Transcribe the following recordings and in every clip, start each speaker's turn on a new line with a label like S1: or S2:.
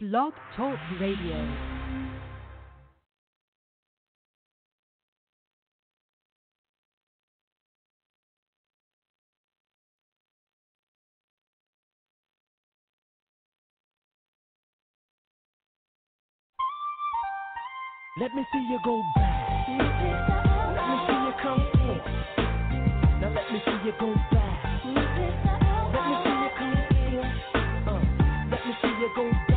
S1: Blog Talk Radio.
S2: Let me see you go back. Let me see you come forth. Now let me see you go back. Let me see you come forth. Uh, let me see you go back.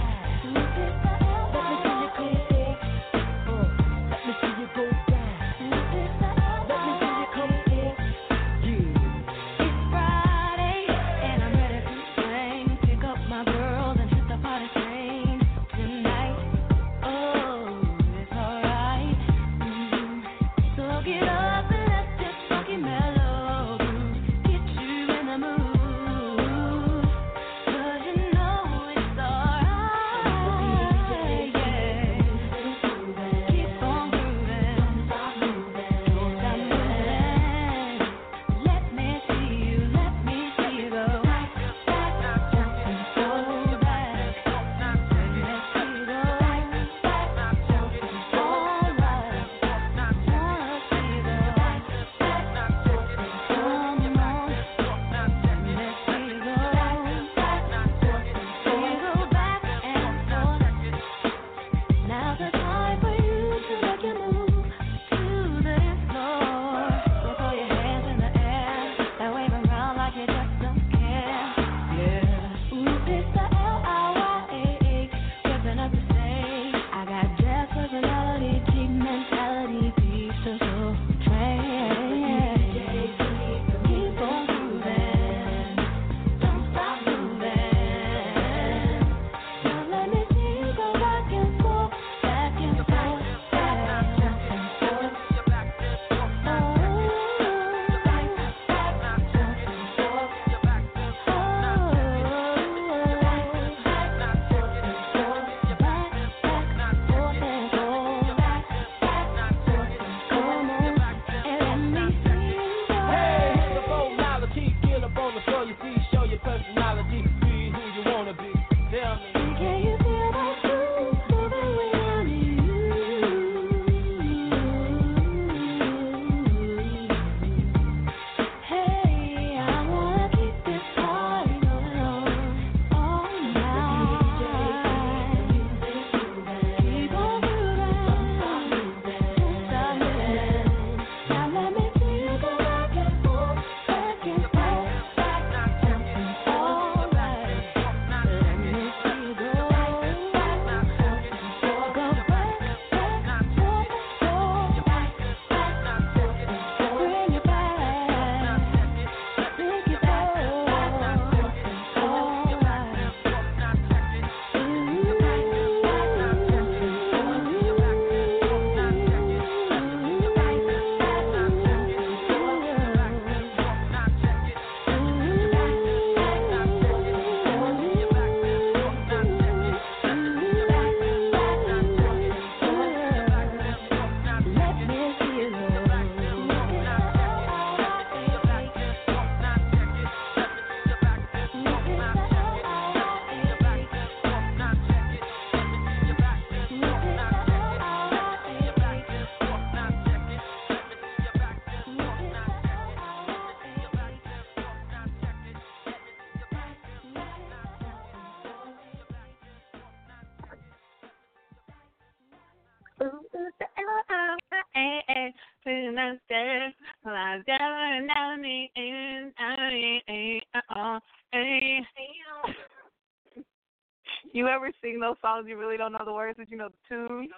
S3: Those songs you really don't know the words, but you know the tune?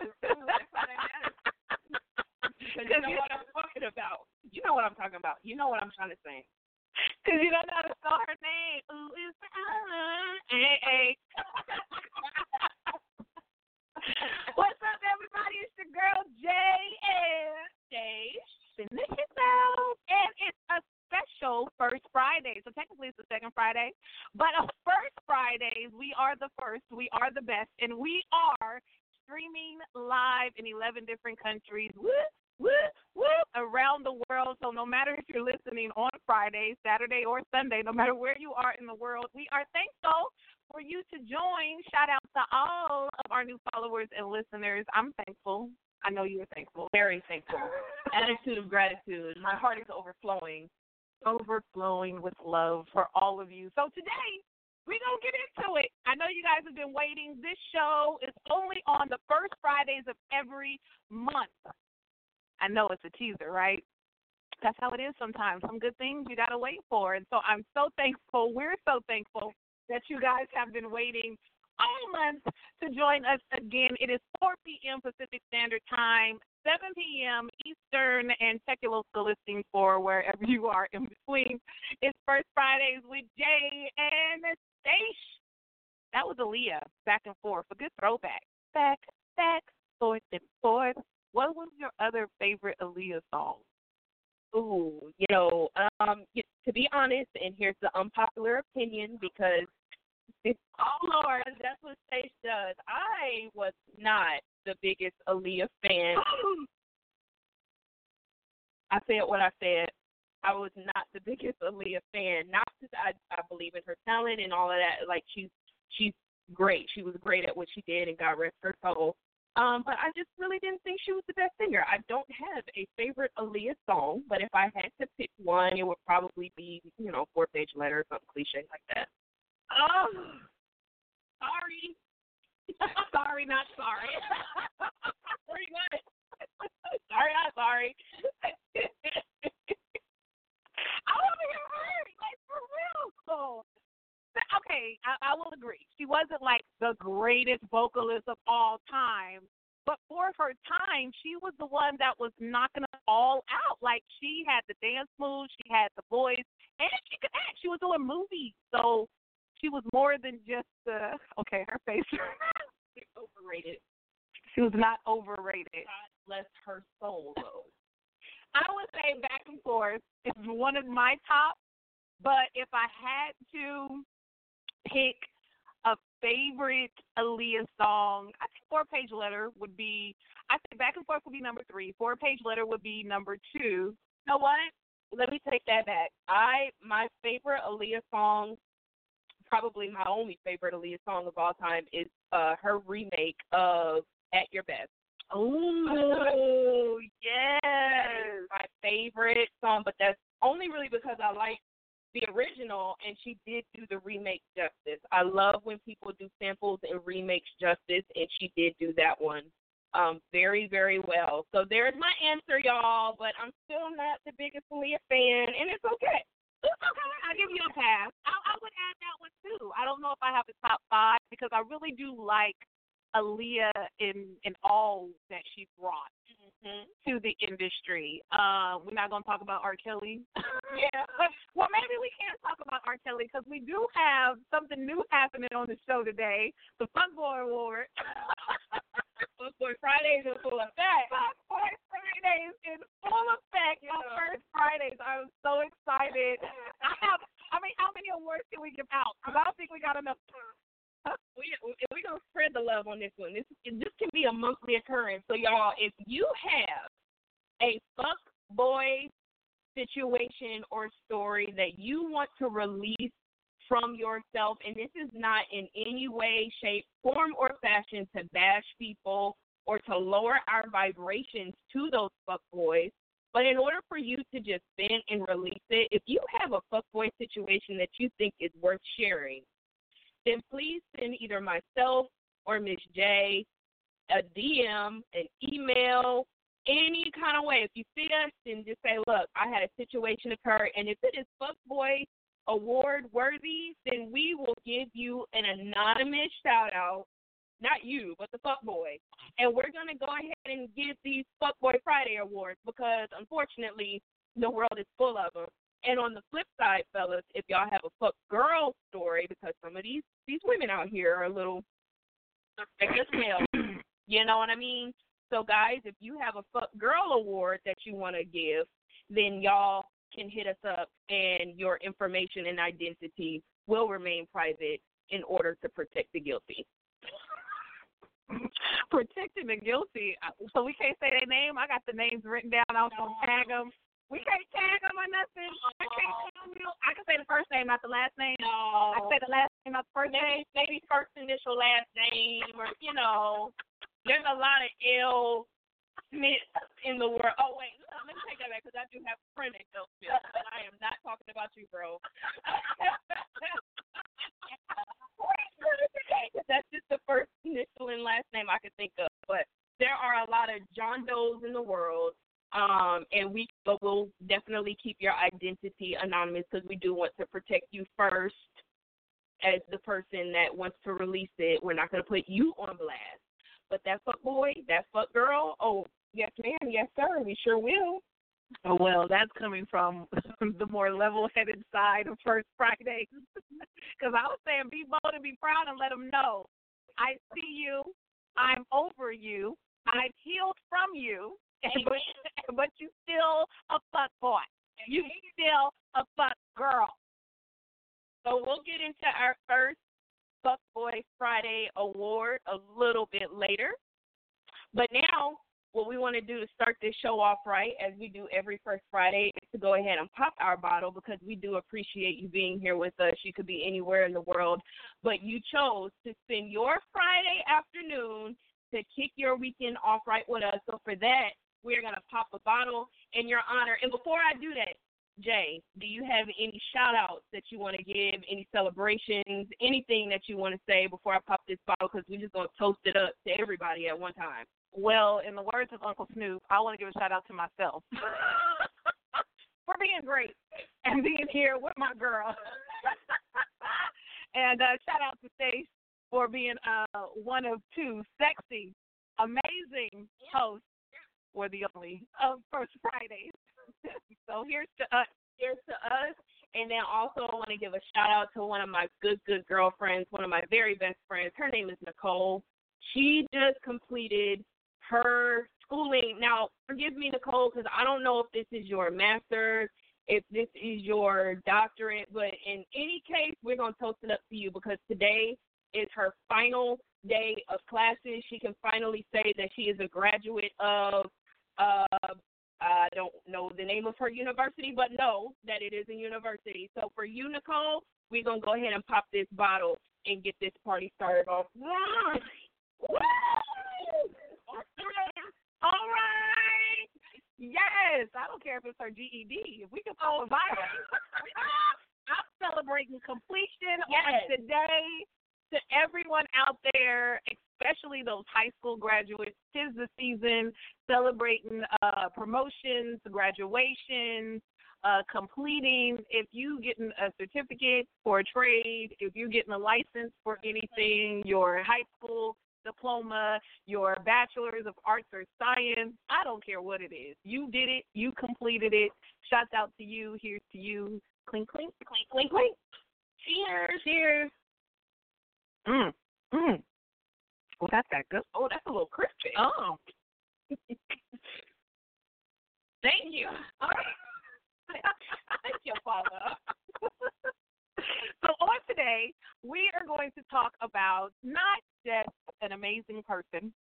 S4: Because you know what I'm talking about. You know what I'm talking about. You know what I'm trying to say.
S3: Because you don't know how to spell her name. Ooh, it's hey, hey. What's up, everybody? It's your girl and Jay Finish it out. And it's a special first Friday. So technically it's the second Friday. But first Fridays, we are the first, we are the best, and we are streaming live in 11 different countries. Whoop, whoop, whoop, around the world. So no matter if you're listening on Friday, Saturday, or Sunday, no matter where you are in the world, we are thankful for you to join. Shout out to all of our new followers and listeners. I'm thankful. I know you're thankful.
S4: Very thankful. Attitude of gratitude. My heart is overflowing.
S3: Overflowing with love for all of you. So today, we're going to get into it. I know you guys have been waiting. This show is only on the first Fridays of every month. I know it's a teaser, right? That's how it is sometimes. Some good things you got to wait for. And so I'm so thankful. We're so thankful that you guys have been waiting all month to join us again. It is 4 p.m. Pacific Standard Time, 7 p.m. Eastern, and check your local listing for wherever you are in between. It's First Fridays with Jay and Stash. That was Aaliyah, back and forth. A good throwback. Back, back, forth, and forth. What was your other favorite Aaliyah song?
S4: Ooh, you know, um, to be honest, and here's the unpopular opinion because
S3: Oh, Lord.
S4: that's what Stace does. I was not the biggest Aaliyah fan. I said what I said. I was not the biggest Aaliyah fan. Not because I I believe in her talent and all of that. Like she's she's great. She was great at what she did and God rest her soul. Um, but I just really didn't think she was the best singer. I don't have a favorite Aaliyah song, but if I had to pick one, it would probably be, you know, four page letter or something cliche like that.
S3: Oh, sorry. sorry, not sorry. sorry, not. sorry, not sorry. I want to hear her, like for real. So, okay, I, I will agree. She wasn't like the greatest vocalist of all time, but for her time, she was the one that was knocking it all out. Like she had the dance moves, she had the voice, and she could act. She was doing movies, so she was more than just the uh, okay, her face.
S4: Overrated.
S3: she was not overrated.
S4: God bless her soul, though.
S3: I would say back and forth is one of my top, but if I had to pick a favorite Aaliyah song, I think Four Page Letter would be. I think back and forth would be number three. Four Page Letter would be number two.
S4: You know what? Let me take that back. I my favorite Aaliyah song, probably my only favorite Aaliyah song of all time, is uh her remake of At Your Best.
S3: Oh yes.
S4: my favorite song, but that's only really because I like the original and she did do the remake justice. I love when people do samples and remakes justice and she did do that one um very, very well. So there's my answer, y'all, but I'm still not the biggest Leah fan and it's okay.
S3: It's okay. I'll give you a pass. I, I would add that one too. I don't know if I have a top five because I really do like Aaliyah in in all that she brought
S4: Mm-hmm.
S3: to the industry. Uh, we're not going to talk about R. Kelly.
S4: Yeah.
S3: well, maybe we can talk about R. Kelly because we do have something new happening on the show today. The Fuckboy Award.
S4: Boy Fridays in full effect.
S3: Fuckboy Fridays in full effect on
S4: Yeah.
S3: first Fridays. I'm so excited. I have. I mean, how many awards can we give out? Because I don't think we got enough time.
S4: we we gonna spread the love on this one. This this can be a monthly occurrence. So y'all, if you have a fuck boy situation or story that you want to release from yourself, and this is not in any way, shape, form, or fashion to bash people or to lower our vibrations to those fuck boys. But in order for you to just vent and release it, if you have a fuckboy situation that you think is worth sharing, then please send either myself or Miss J a DM, an email, any kind of way. If you see us, then just say, look, I had a situation occur, and if it is fuckboy award worthy, then we will give you an anonymous shout out. Not you, but the fuckboy. And we're going to go ahead and give these Fuckboy Friday awards because, unfortunately, the world is full of them. And on the flip side, fellas, if y'all have a fuck girl story, because some of these these women out here are a little thick as hell. You know what I mean? So guys, if you have a fuck girl award that you want to give, then y'all can hit us up, and your information and identity will remain private in order to protect the guilty.
S3: Protecting the guilty. Uh, So we can't say their name. I got the names written down. I was gonna tag them. We can't tag them or nothing. I can't tell you. I can say the first name, not the last name. I can say the last You know, first name.
S4: maybe maybe first initial last name or you know, there's a lot of L Smith in the world. Oh wait, let me take that back because I do have a friend named L Smith, but I am not talking about you, bro. That's just the first initial and last name I could think of, but there are a lot of John Does in the world. Um, and we, but we'll definitely keep your identity anonymous because we do want to protect you first as the person that wants to release it. We're not going to put you on blast. But that fuck boy, that fuck girl, oh, yes, ma'am, yes, sir, we sure will.
S3: Oh, well, that's coming from the more level-headed side of First Friday. Because I was saying, be bold and be proud, and let them know, I see you, I'm over you, I've healed from you, but but you still a fuck boy, you still a fuck girl.
S4: So we'll get into our first Fuck Boy Friday award a little bit later. But now, what we want to do to start this show off right, as we do every first Friday, is to go ahead and pop our bottle because we do appreciate you being here with us. You could be anywhere in the world, but you chose to spend your Friday afternoon to kick your weekend off right with us. So for that, we're going to pop a bottle in your honor. And before I do that, Jay, do you have any shout outs that you want to give, any celebrations, anything that you want to say before I pop this bottle? Because we're just going to toast it up to everybody at one time.
S3: Well, in the words of Uncle Snoop, I want to give a shout out to myself for being great and being here with my girl. and uh, shout out to Stace for being uh, one of two sexy, amazing hosts, or the only of First Fridays. so here's to us.
S4: Here's to us. And then also I want to give a shout out to one of my good, good girlfriends, one of my very best friends. Her name is Nicole. She just completed her schooling. Now, forgive me, Nicole, because I don't know if this is your master's, if this is your doctorate, but in any case, we're going to toast it up to you because today is her final day of classes. She can finally say that she is a graduate of, uh, I don't know the name of her university, but know that it is a university. So for you, Nicole, we're going to go ahead and pop this bottle and get this party started off.
S3: All right. Yes. I don't care if it's her GED. If we can pop a bottle. I'm celebrating completion
S4: Yes.
S3: on today to everyone out there, especially those high school graduates. Tis the season celebrating uh, promotions, graduations, uh, completing. If you getting a certificate for a trade, if you getting a license for anything, your high school diploma, your bachelor's of arts or science, I don't care what it is. You did it. You completed it. Shouts out to you. Here's to you. Clink, clink, clink, clink, clink. Cheers. Cheers. Mm. Mm. Oh, that's that good.
S4: Oh, that's a little crispy.
S3: Oh.
S4: Thank you. All right. Thank you, Father.
S3: so on today, we are going to talk about not just an amazing person,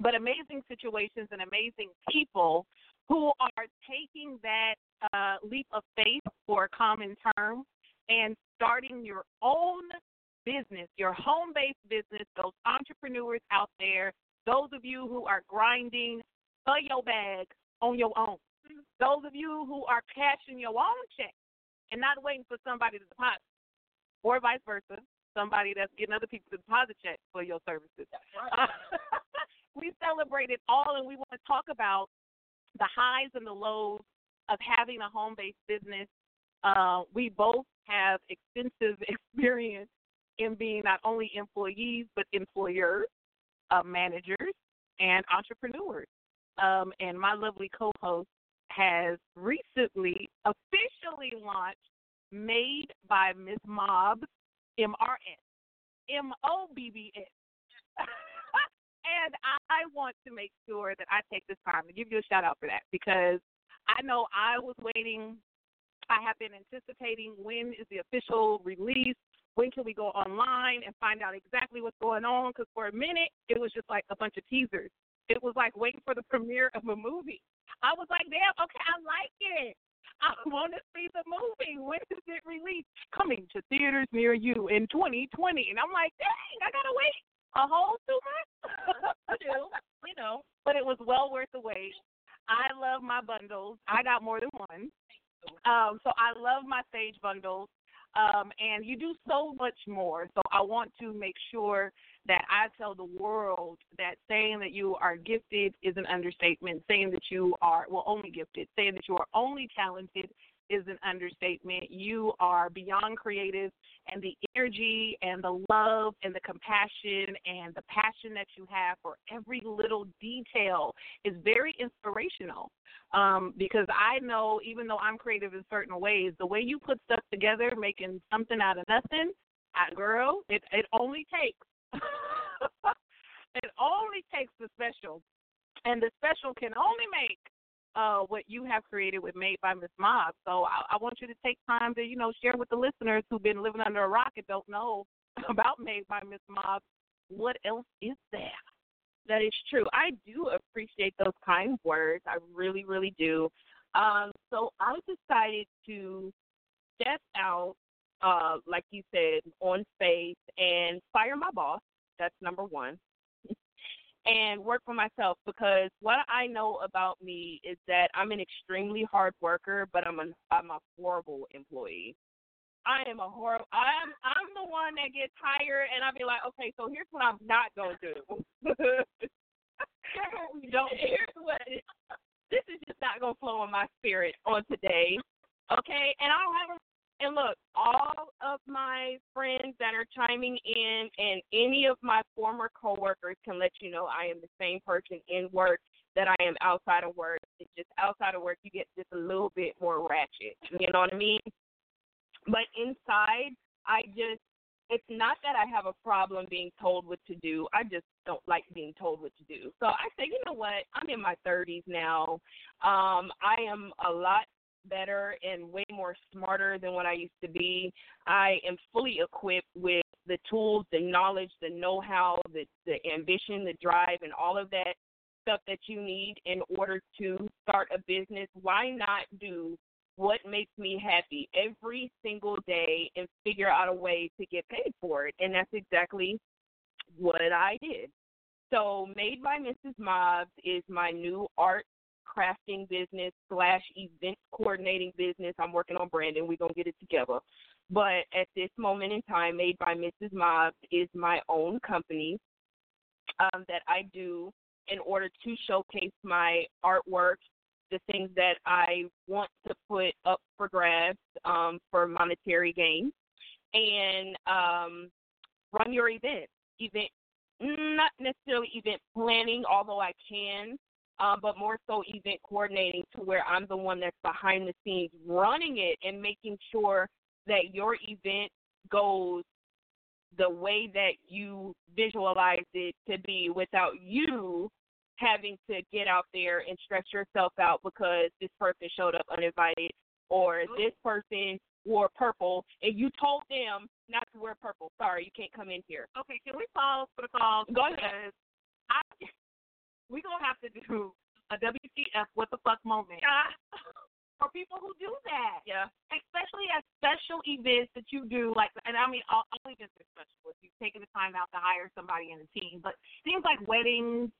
S3: but amazing situations and amazing people who are taking that uh, leap of faith for a common term and starting your own business, your home based business, those entrepreneurs out there, those of you who are grinding for your bag on your own, those of you who are cashing your own check and not waiting for somebody to deposit, or vice versa, somebody that's getting other people to deposit checks for your services. we celebrate it all, and we want to talk about the highs and the lows of having a home based business. Uh, we both have extensive experience in being not only employees, but employers, uh, managers, and entrepreneurs. Um, and my lovely co host has recently officially launched Made by Miss Mobbs, MRS, M O B B S. And I want to make sure that I take this time to give you a shout out for that because I know I was waiting. I have been anticipating when is the official release. When can we go online and find out exactly what's going on? Because for a minute, it was just like a bunch of teasers. It was like waiting for the premiere of a movie. I was like, damn, okay, I like it. I want to see the movie. When is it released? Coming to theaters near you in 2020. And I'm like, dang, I gotta wait a whole two months.
S4: You know.
S3: but it was well worth the wait. I love my bundles. I got more than one. Um, so I love my sage bundles. Um, and you do so much more. So I want to make sure that I tell the world that saying that you are gifted is an understatement. Saying that you are well only gifted, saying that you are only talented is an understatement. You are beyond creative and the energy and the love and the compassion and the passion that you have for every little detail is very inspirational. Um, because I know, even though I'm creative in certain ways, the way you put stuff together, making something out of nothing, I, girl, it it only takes it only takes the special, and the special can only make uh, what you have created with Made by Miss Mob. So I, I want you to take time to, you know, share with the listeners who've been living under a rock and don't know about Made by Miss Mob. What else is there?
S4: That is true. I do appreciate those kind words. I really, really do. Um, so I decided to step out, uh, like you said, on faith and fire my boss. That's number one. and work for myself because what I know about me is that I'm an extremely hard worker, but I'm a I'm a horrible employee. I am a horrible. I'm I'm the one that gets hired, and I'll be like, okay, so here's what I'm not gonna do. Don't here's what this is just not gonna flow in my spirit on today. Okay, and I don't have a and look, all of my friends that are chiming in and any of my former coworkers can let you know I am the same person in work that I am outside of work. It's just outside of work you get just a little bit more ratchet. You know what I mean? But inside I just it's not that I have a problem being told what to do. I just don't like being told what to do. So I say, you know what? I'm in my 30s now. Um, I am a lot better and way more smarter than what I used to be. I am fully equipped with the tools, the knowledge, the know-how, the the ambition, the drive, and all of that stuff that you need in order to start a business. Why not do what makes me happy every single day and figure out a way to get paid for it? And that's exactly what I did. So, Made by Mrs. Mobbs is my new art crafting business slash event coordinating business. I'm working on branding. We're gonna get it together. But at this moment in time, Made by Mrs. Mobbs is my own company um, that I do in order to showcase my artwork, the things that I want to put up for grabs um, for monetary gain, and um, run your event. Event, not necessarily event planning, although I can um, but more so event coordinating to where I'm the one that's behind the scenes running it and making sure that your event goes the way that you visualize it to be without you having to get out there and stress yourself out because this person showed up uninvited or this person wore purple and you told them not to wear purple. Sorry, you can't come in here.
S3: Okay, can we pause for the call?
S4: Go ahead.
S3: I, we gonna have to do a WTF what the fuck moment for people who do that.
S4: Yeah.
S3: Especially at special events that you do, like, and I mean, all, all events are special if you've taken the time out to hire somebody in a team. But things like weddings,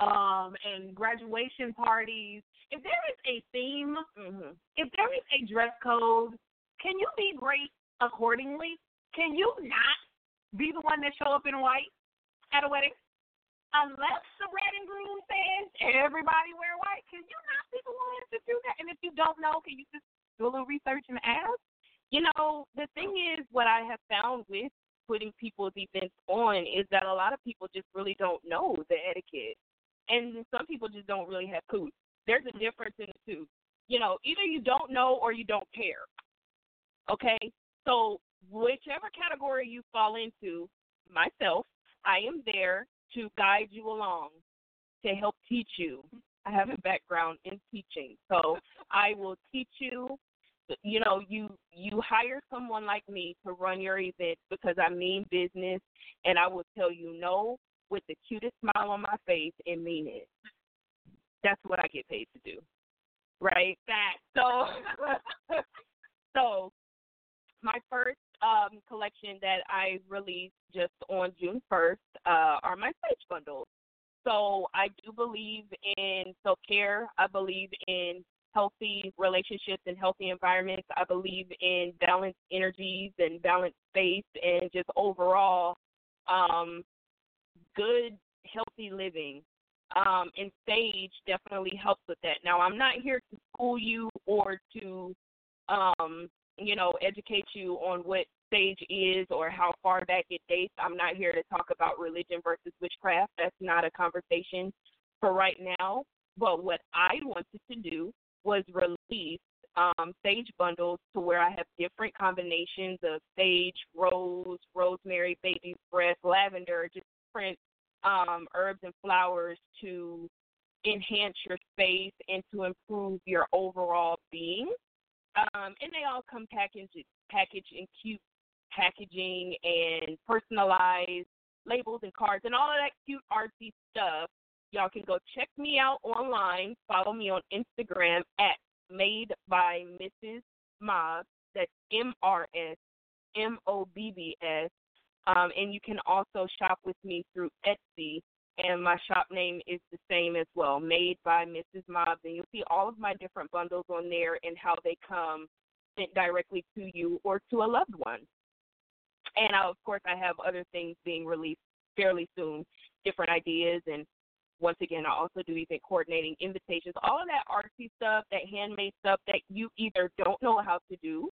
S3: um, and graduation parties. If there is a theme,
S4: Mhm.
S3: if there is a dress code, can you be great accordingly? Can you not be the one that show up in white at a wedding? Unless the red and groom says everybody wear white, can you not be the one to do that? And if you don't know, can you just do a little research and ask?
S4: You know, the thing is, what I have found with putting people's events on is that a lot of people just really don't know the etiquette. And some people just don't really have clue. There's a difference in the two. You know, either you don't know or you don't care. Okay? So, whichever category you fall into, myself, I am there to guide you along, to help teach you. I have a background in teaching. So, I will teach you you know you you hire someone like me to run your event because I mean business and I will tell you no with the cutest smile on my face and mean it. That's what I get paid to do. right? That so so my first um collection that I released just on June first uh are my sage bundles. So I do believe in self care. I believe in healthy relationships and healthy environments. I believe in balanced energies and balanced space and just overall um good healthy living. Um, and sage definitely helps with that. Now, I'm not here to school you or to, um, you know, educate you on what sage is or how far back it dates. I'm not here to talk about religion versus witchcraft. That's not a conversation for right now. But what I wanted to do was release um, sage bundles to where I have different combinations of sage, rose, rosemary, baby's breath, lavender, just different um, herbs and flowers to enhance your space and to improve your overall being. Um, and they all come packaged packaged in cute packaging and personalized labels and cards and all of that cute artsy stuff. Y'all can go check me out online. Follow me on Instagram at Made by Mrs. Mobbs. That's M R S M O B B S. Um, and you can also shop with me through Etsy, and my shop name is the same as well, Made by Mrs. Mobbs. And you'll see all of my different bundles on there and how they come sent directly to you or to a loved one. And I, of course, I have other things being released fairly soon, different ideas. And once again, I also do event coordinating, invitations, all of that artsy stuff, that handmade stuff that you either don't know how to do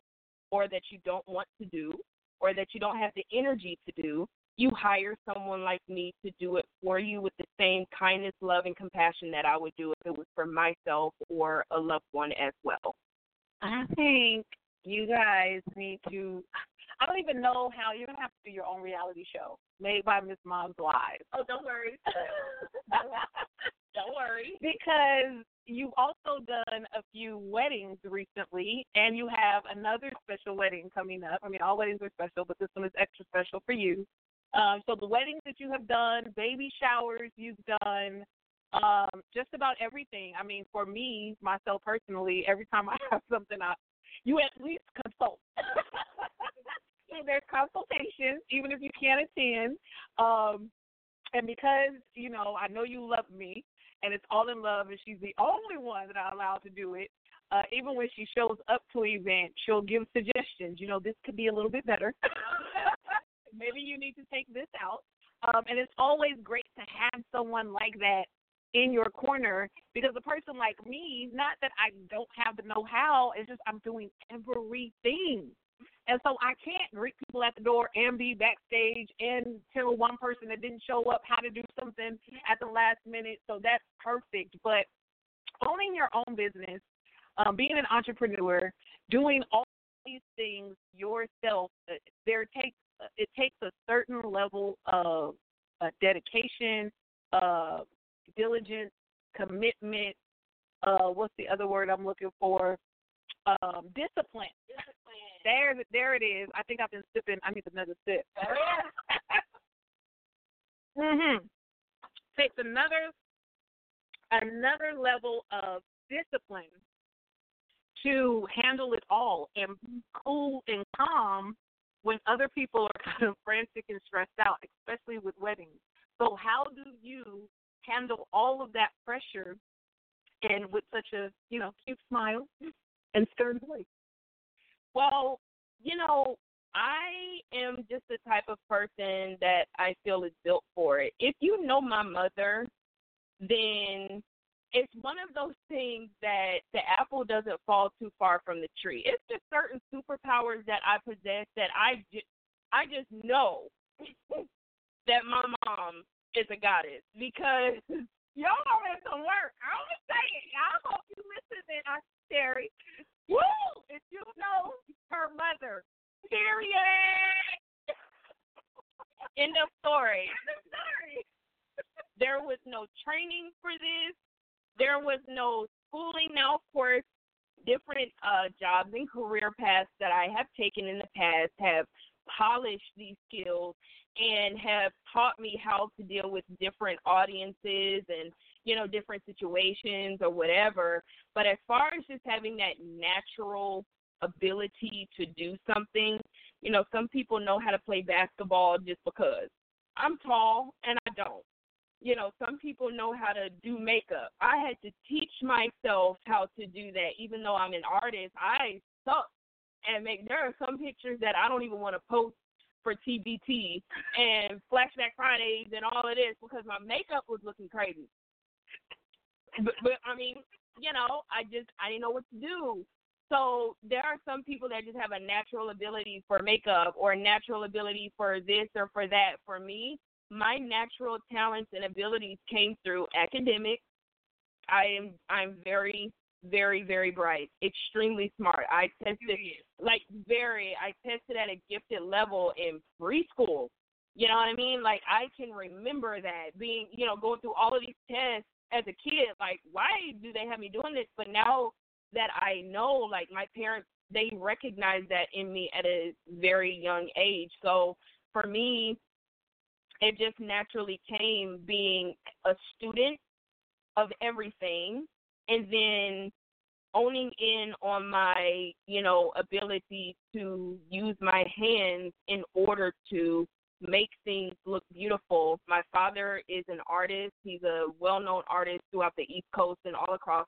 S4: or that you don't want to do or that you don't have the energy to do, you hire someone like me to do it for you with the same kindness, love, and compassion that I would do if it was for myself or a loved one as well.
S3: I think you guys need to. I don't even know how you're gonna have to do your own reality show made by Miss Mom's Live.
S4: Oh, don't worry. don't worry.
S3: Because you've also done a few weddings recently, and you have another special wedding coming up. I mean, all weddings are special, but this one is extra special for you. Um, so the weddings that you have done, baby showers you've done, um, just about everything. I mean, for me, myself personally, every time I have something, I you at least consult. so there's consultations, even if you can't attend. Um, and because you know, I know you love me, and it's all in love, and she's the only one that I allow to do it. Uh, even when she shows up to an event, she'll give suggestions. You know, this could be a little bit better. Maybe you need to take this out. Um, and it's always great to have someone like that in your corner because a person like me, not that I don't have the know how, it's just I'm doing everything. And so I can't greet people at the door and be backstage and tell one person that didn't show up how to do something at the last minute. So that's perfect. But owning your own business, um, being an entrepreneur, doing all these things yourself, uh, there takes it takes a certain level of uh, dedication, uh, diligence, commitment. Uh, what's the other word I'm looking for? Um, discipline.
S4: Discipline.
S3: There, there it is. I think I've been sipping. I need another sip. mhm. Takes another another level of discipline to handle it all and cool and calm when other people are kind of frantic and stressed out, especially with weddings. So how do you handle all of that pressure and with such a, you know, cute smile and stern voice?
S4: Well, you know, I am just the type of person that I feel is built for it. If you know my mother, then it's one of those things that the apple doesn't fall too far from the tree. It's just certain superpowers that I possess that I just I just know that my mom is a goddess because y'all are some work. I'm gonna say it. I hope you listen and I Terry. Woo! If you know her mother. Period. End of story. End of story. there was no training for this. There was no schooling. Now, of course, different uh, jobs and career paths that I have taken in the past have polished these skills and have taught me how to deal with different audiences and you know different situations or whatever. But as far as just having that natural ability to do something you know some people know how to play basketball just because. I'm tall and i don't you know some people know how to do makeup i had to teach myself how to do that even though i'm an artist i suck and make there are some pictures that i don't even want to post for TBT and Flashback Fridays and all of this because my makeup was looking crazy. But, but I mean, you know, I just I didn't know what to do. So there are some people that just have a natural ability for makeup or a natural ability for this or for that. For me, my natural talents and abilities came through academics. I am I'm very very very bright, extremely smart. I tested like very I tested at a gifted level in preschool. You know what I mean? Like I can remember that being, you know, going through all of these tests as a kid, like why do they have me doing this? But now that I know, like my parents, they recognize that in me at a very young age. So for me, it just naturally came being a student of everything and then owning in on my, you know, ability to use my hands in order to make things look beautiful. My father is an artist. He's a well-known artist throughout the East Coast and all across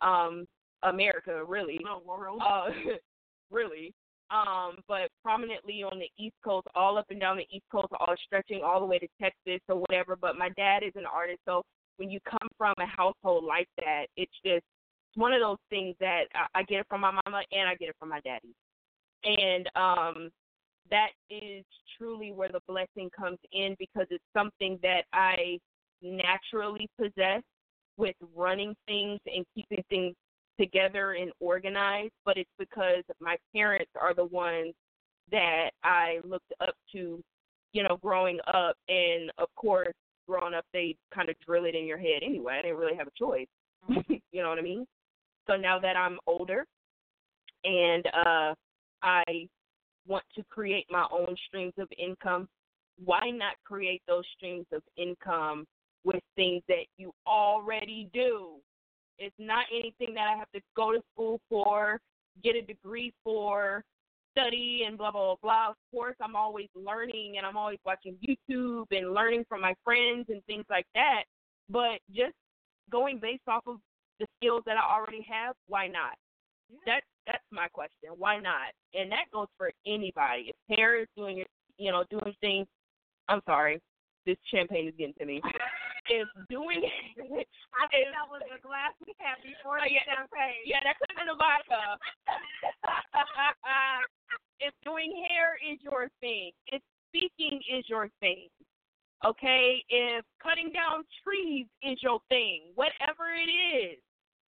S4: um America, really.
S3: Oh, world.
S4: Uh, really. Um, but prominently on the East Coast, all up and down the East Coast, all stretching all the way to Texas or whatever. But my dad is an artist, so when you come from a household like that, it's just it's one of those things that I, I get it from my mama and I get it from my daddy. And um that is truly where the blessing comes in because it's something that I naturally possess with running things and keeping things together and organized, but it's because my parents are the ones that I looked up to, you know, growing up. And of course, growing up, they kind of drill it in your head anyway. I didn't really have a choice. you know what I mean? So now that I'm older and uh, I want to create my own streams of income, why not create those streams of income with things that you already do? It's not anything that I have to go to school for, get a degree for, study, and blah, blah, blah. Of course, I'm always learning and I'm always watching YouTube and learning from my friends and things like that. But just going based off of the skills that I already have, why not? That that's my question. Why not? And that goes for anybody. If parents doing it, you know, doing things. I'm sorry, this champagne is getting to me. if doing,
S3: I think that was the glass we had before oh, the
S4: Oh, yeah.
S3: champagne.
S4: yeah, that could have been a vodka. if doing hair is your thing, if speaking is your thing, okay, if cutting down trees is your thing, whatever it is,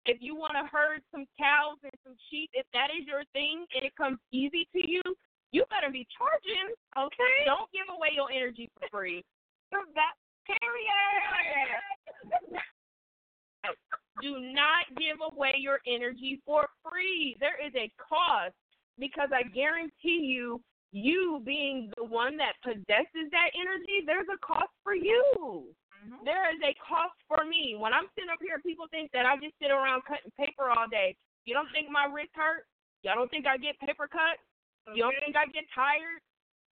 S4: if you want to herd some cows and some sheep, if that is your thing and it comes easy to you, you better be charging, okay? Don't give away your energy for free.
S3: That period.
S4: Do not give away your energy for free. There is a cost because I guarantee you, you being the one that possesses that energy, there's a cost for you. Mm-hmm. There is a cost for me. When I'm sitting up here, people think that I just sit around cutting paper all day. You don't think my wrist hurt? Y'all don't think I get paper cut? You don't mm-hmm. think I get tired?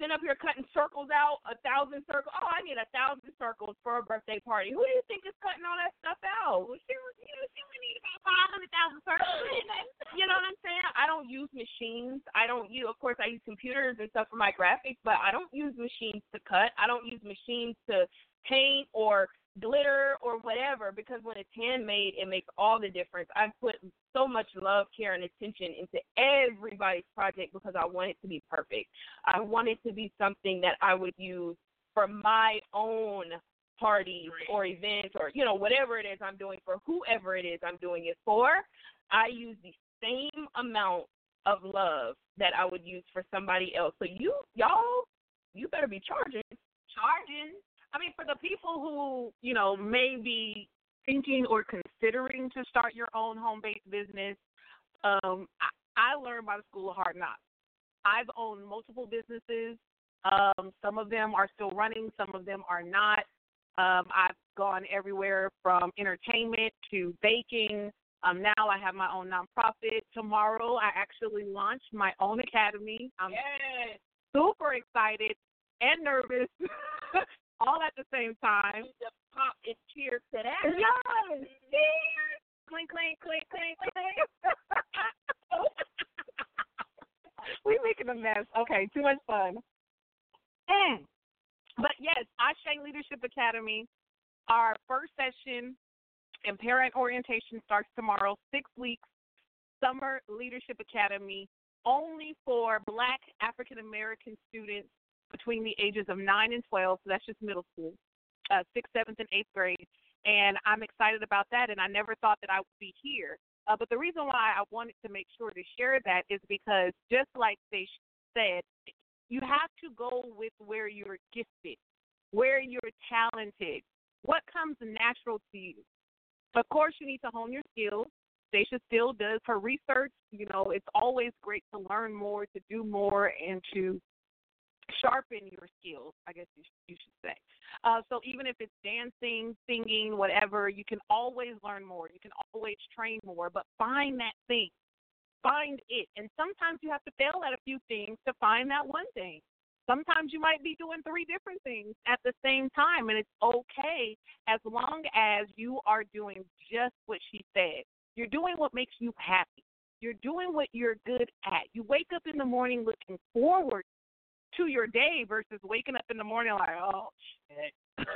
S4: Sitting up here cutting circles out, a thousand circles. Oh, I need a thousand circles for a birthday party. Who do you think is cutting all that stuff out?
S3: Well, she, you know, she would need about five hundred thousand circles.
S4: you know what I'm saying? I don't use machines. I don't use, of course, I use computers and stuff for my graphics, but I don't use machines to cut. I don't use machines to paint or glitter or whatever because when it's handmade, it makes all the difference. I put so much love, care, and attention into everybody's project because I want it to be perfect. I want it to be something that I would use for my own parties or events or you know whatever it is I'm doing for whoever it is I'm doing it for. I use the same amount of love that I would use for somebody else. So you y'all, you better be charging.
S3: charging. I mean, for the people who you know may be thinking or considering to start your own home-based business, um, I, I learned by the School of Hard Knocks. I've owned multiple businesses. Um, some of them are still running, some of them are not. Um, I've gone everywhere from entertainment to baking. Um, now I have my own nonprofit. Tomorrow I actually launch my own academy. I'm
S4: Yes.
S3: super excited and nervous all at the same time.
S4: The pop and cheer to that.
S3: Yes. Cheers. Clink, clink, clink, clink, clink. we making a mess. Okay, too much fun. Mm. But yes, Ashe Leadership Academy. Our first session and parent orientation starts tomorrow. Six weeks. Summer Leadership Academy only for Black African American students between the ages of nine and twelve. So that's just middle school, uh, sixth, seventh, and eighth grade and I'm excited about that. And I never thought that I would be here. Uh, but the reason why I wanted to make sure to share that is because, just like they said, you have to go with where you're gifted, where you're talented, what comes natural to you. Of course, you need to hone your skills. Stacia still does her research. You know, it's always great to learn more, to do more, and to sharpen your skills, I guess you, you should say. Uh, so even if it's dancing, singing, whatever, you can always learn more. You can always train more, but find that thing. Find it. And sometimes you have to fail at a few things to find that one thing. Sometimes you might be doing three different things at the same time, and it's okay as long as you are doing just what she said. You're doing what makes you happy. You're doing what you're good at. You wake up in the morning looking forward to your day versus waking up in the morning like, oh shit.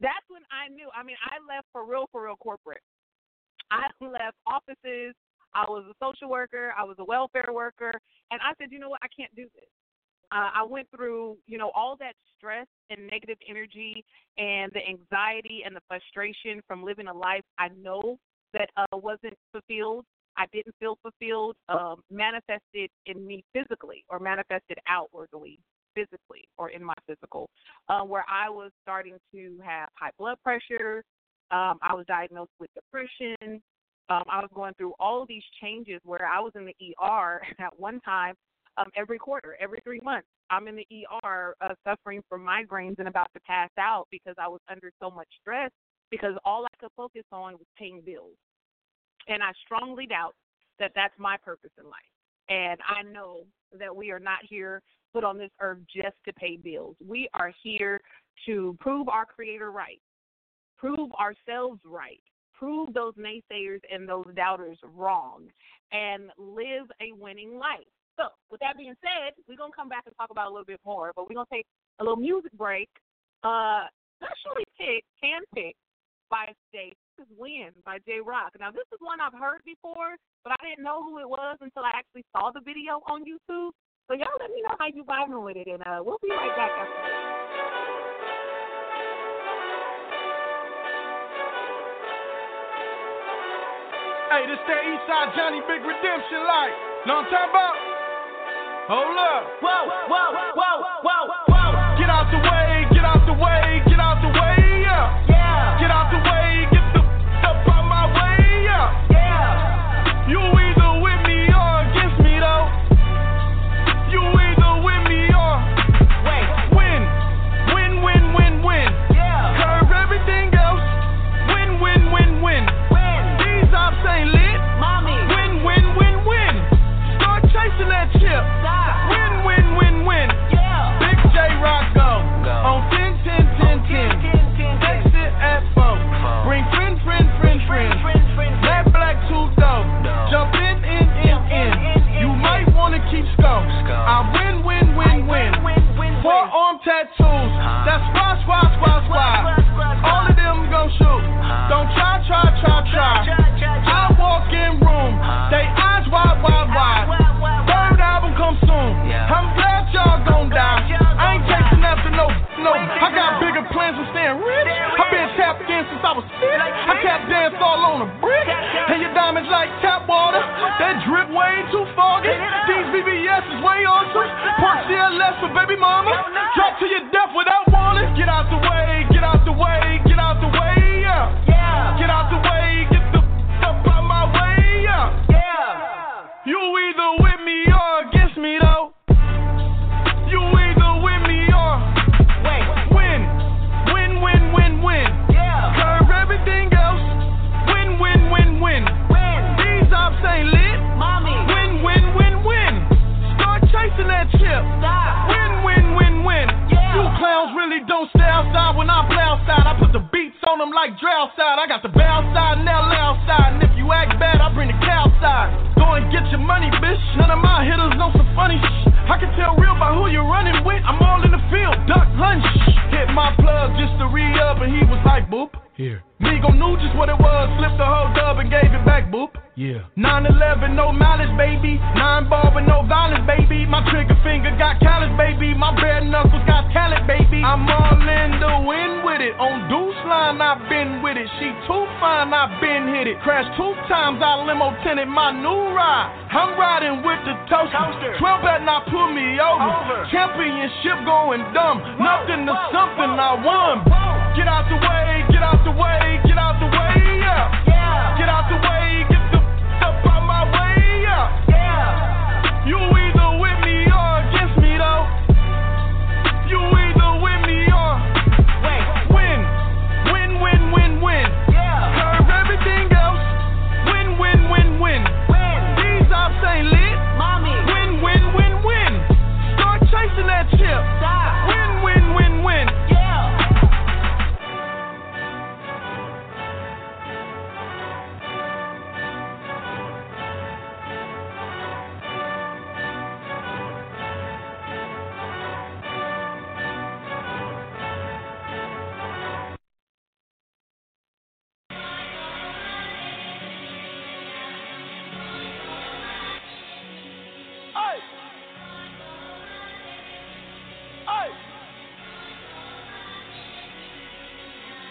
S3: That's when I knew. I mean, I left for real, for real corporate. I left offices. I was a social worker. I was a welfare worker, and I said, you know what? I can't do this. Uh, I went through, you know, all that stress and negative energy and the anxiety and the frustration from living a life I know that uh, wasn't fulfilled I didn't feel fulfilled um, manifested in me physically or manifested outwardly physically or in my physical, uh, where I was starting to have high blood pressure. Um, I was diagnosed with depression. Um, I was going through all these changes where I was in the ER at one time um, every quarter, every three months. I'm in the ER uh, suffering from migraines and about to pass out because I was under so much stress because all I could focus on was paying bills. And I strongly doubt that that's my purpose in life. And I know that we are not here put on this earth just to pay bills. We are here to prove our creator right, prove ourselves right, prove those naysayers and those doubters wrong, and live a winning life. So, with that being said, we're going to come back and talk about a little bit more, but we're going to take a little music break. Uh, specially picked, handpicked by Stay is Win by Jay Rock. Now, this is one I've heard before, but I didn't know who it was until I actually saw the video on YouTube. So y'all let me know how you vibing with it, and uh, we'll be right back after this.
S5: Hey, this that Eastside Johnny Big Redemption like. Know what I'm talking about? Hold up.
S2: Whoa, whoa, whoa, whoa, whoa.
S5: Get out the way,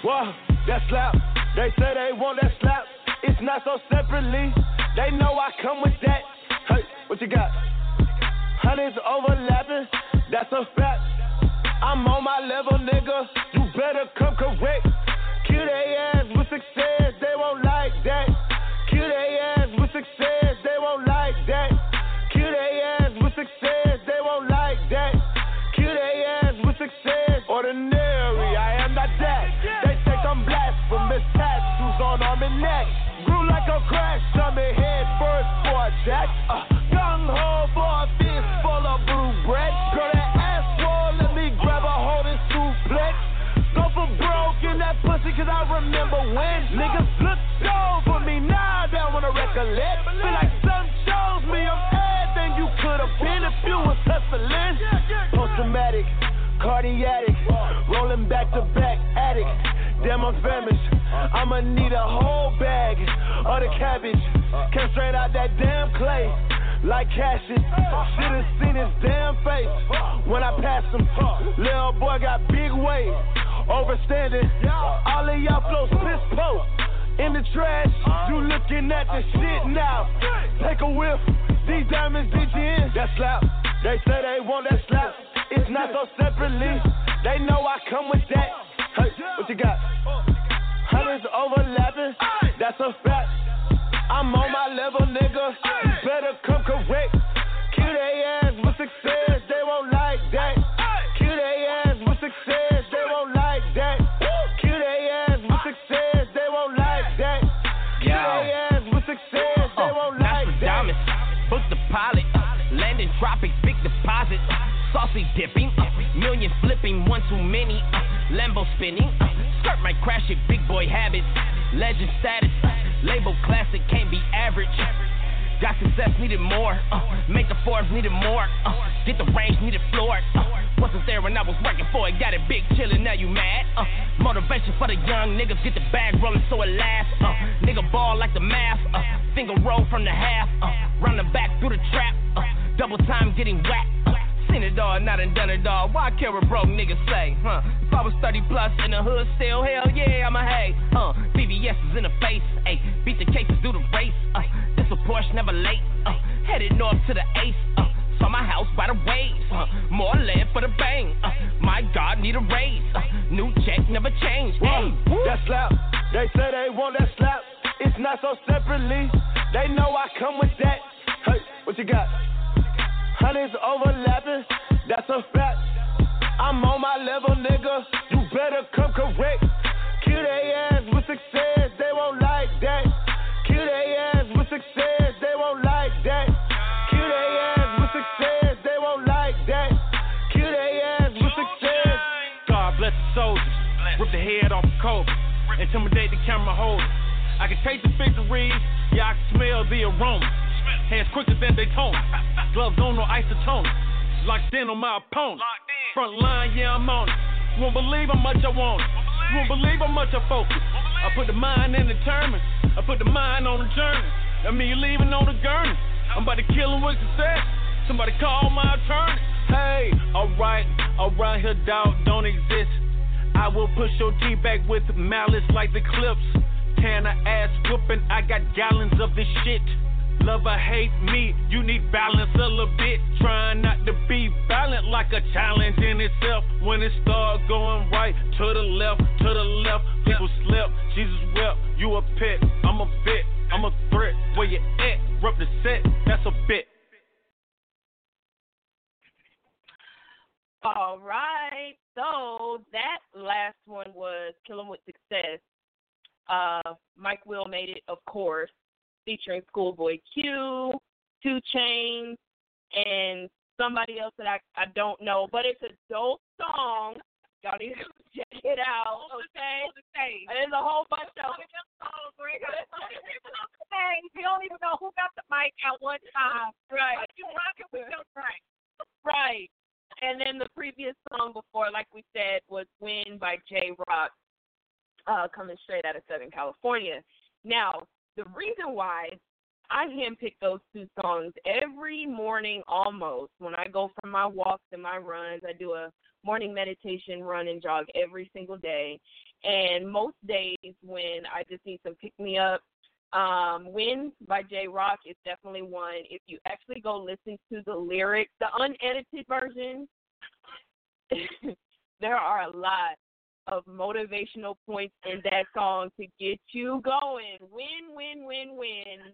S6: Whoa, that slap. They say they want that slap. It's not so separately. They know I come with that. Hey, what you got? Hundreds overlapping. That's a fact. I'm on my level, nigga. You better come correct. Kill they ass with success. They won't like that. Kill they ass with success. They won't like that. Kill they ass with success. They won't like that. Kill they ass with success. Ordinary, On arm and neck. Grew like a crash. Jumping head first for a jack. Uh, young ho for a fist full of blue bread. Girl, that ass swole. Let me grab a hold and suplex. Go for broke in that pussy, cause I remember when niggas looked over me. Now they wanna recollect. Feel like something shows me I'm everything you could have been if you was hustling. Post traumatic, cardiac, rolling back to back, addict. Damn, I'm famished. I'ma need a whole bag of the cabbage. Came straight out that damn clay. Like Cassius, should've seen his damn face when I passed him. Little boy got big weight, overstanding. All of y'all flow piss post in the trash. You looking at the shit now? Take a whiff. These diamonds did you? That slap. They say they want that slap. It's not so separately. They know I come with that. Hey, what you got? That's a fact. I'm on my level, nigga. You better come correct. They ass with success. They won't like that. They ass with success. They won't like that. They ass with success. They won't like that. They ass with success. They won't like that.
S7: Nostradamus, book the pilot, landing tropics, big deposit, saucy dipping, million flipping, one too many, uh, Lambo spinning, skirt might crash it, big boy habits, legend status, label classic, can't be average. Got success, needed more. Uh, make the Forbes, needed more. Uh, get the range, needed floor. Uh, wasn't there when I was working for it. Got it big chillin', now you mad. Uh, motivation for the young niggas, get the bag rollin' so it lasts. Uh, nigga ball like the math. Uh, finger roll from the half. Uh, round the back through the trap. Uh, double time getting whacked. Uh, seen it all, not and done it all. Why care what broke niggas say? Huh? If I was 30 plus in the hood still, hell yeah, I'm a hey. Uh, BBS is in the face. Ayy, beat the cases, do the race. Uh, this a Porsche, never late. Uh, headed north to the ace. Uh, saw my house by the waves. Uh, more land for the bang. Uh, my God, need a raise. Uh, new check, never change. Hey,
S6: That slap. They say they want that slap. It's not so separately. They know I come with that. Hey, what you got? I'm on my level, nigga. You better come correct. Kill they ass with success. They won't like that. Kill they ass with success. They won't like that. Kill they ass with success. They won't like that. Kill they ass with success.
S7: God bless the soldiers.
S5: Rip the head off of Kobe. Intimidate the camera holder. I can taste the victory. Yeah, I can smell the aroma. Hands quicker than Daytona. Gloves on, no isotonic. Locked in on my opponent. Front line, yeah, I'm on it. You won't believe how much I want it. You won't believe how much I focus. I put the mind in the tournament. I put the mind on the journey. That mean you leaving on the gurney. I'm about to kill him with success. Somebody call my attorney. Hey, alright, around here doubt don't exist. I will push your G back with malice like the clips. I ass whooping? I got gallons of this shit. Love or hate me, you need balance a little bit. Trying not to be violent like a challenge in itself. When it start going right to the left, to the left, people slip. Jesus wept, you a pet, I'm a vet, I'm a threat. Where you at? Rub the set, that's a bit.
S4: All right. So that last one was Killing with Success. Uh, Mike Will made it, of course, featuring Schoolboy Q, 2 Chainz, and somebody else that I I don't know, but it's a dope song. Y'all need to check it out. Okay. There's a whole bunch of
S3: Things. You don't even know who got the mic at one time.
S4: right.
S3: But you rocking with your track.
S4: Right. And then the previous song before, like we said, was Win by Jay Rock, uh, coming straight out of Southern California. Now, the reason why I handpick those two songs every morning almost when I go for my walks and my runs. I do a morning meditation run and jog every single day. And most days when I just need some pick me up, um, Win by Jay Rock is definitely one. If you actually go listen to the lyrics, the unedited version, there are a lot of motivational points in that song to get you going. Win, win, win, win.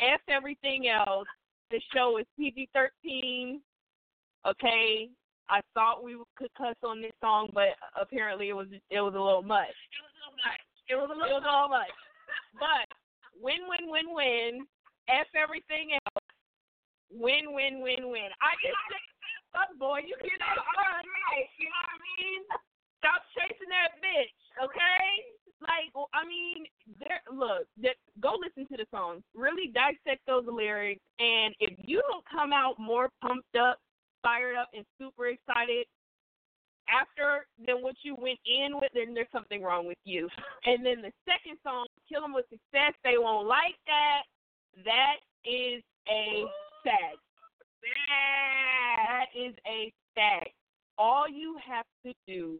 S4: F everything else. The show is PG 13. Okay. I thought we could cuss on this song, but apparently it was it was a little much.
S3: It was a little much. It was a
S4: It
S3: little
S4: all much. But win, win, win, win. F everything else. Win, win, win, win. I just say, fuck boy, you get on run right. You know what I mean? Stop chasing that bitch, okay? Like, I mean, there. Look, that, go listen to the songs. Really dissect those lyrics, and if you don't come out more pumped up, fired up, and super excited after than what you went in with, then there's something wrong with you. And then the second song, Kill 'em with Success, they won't like that. That is a fact. That is a fact. All you have to do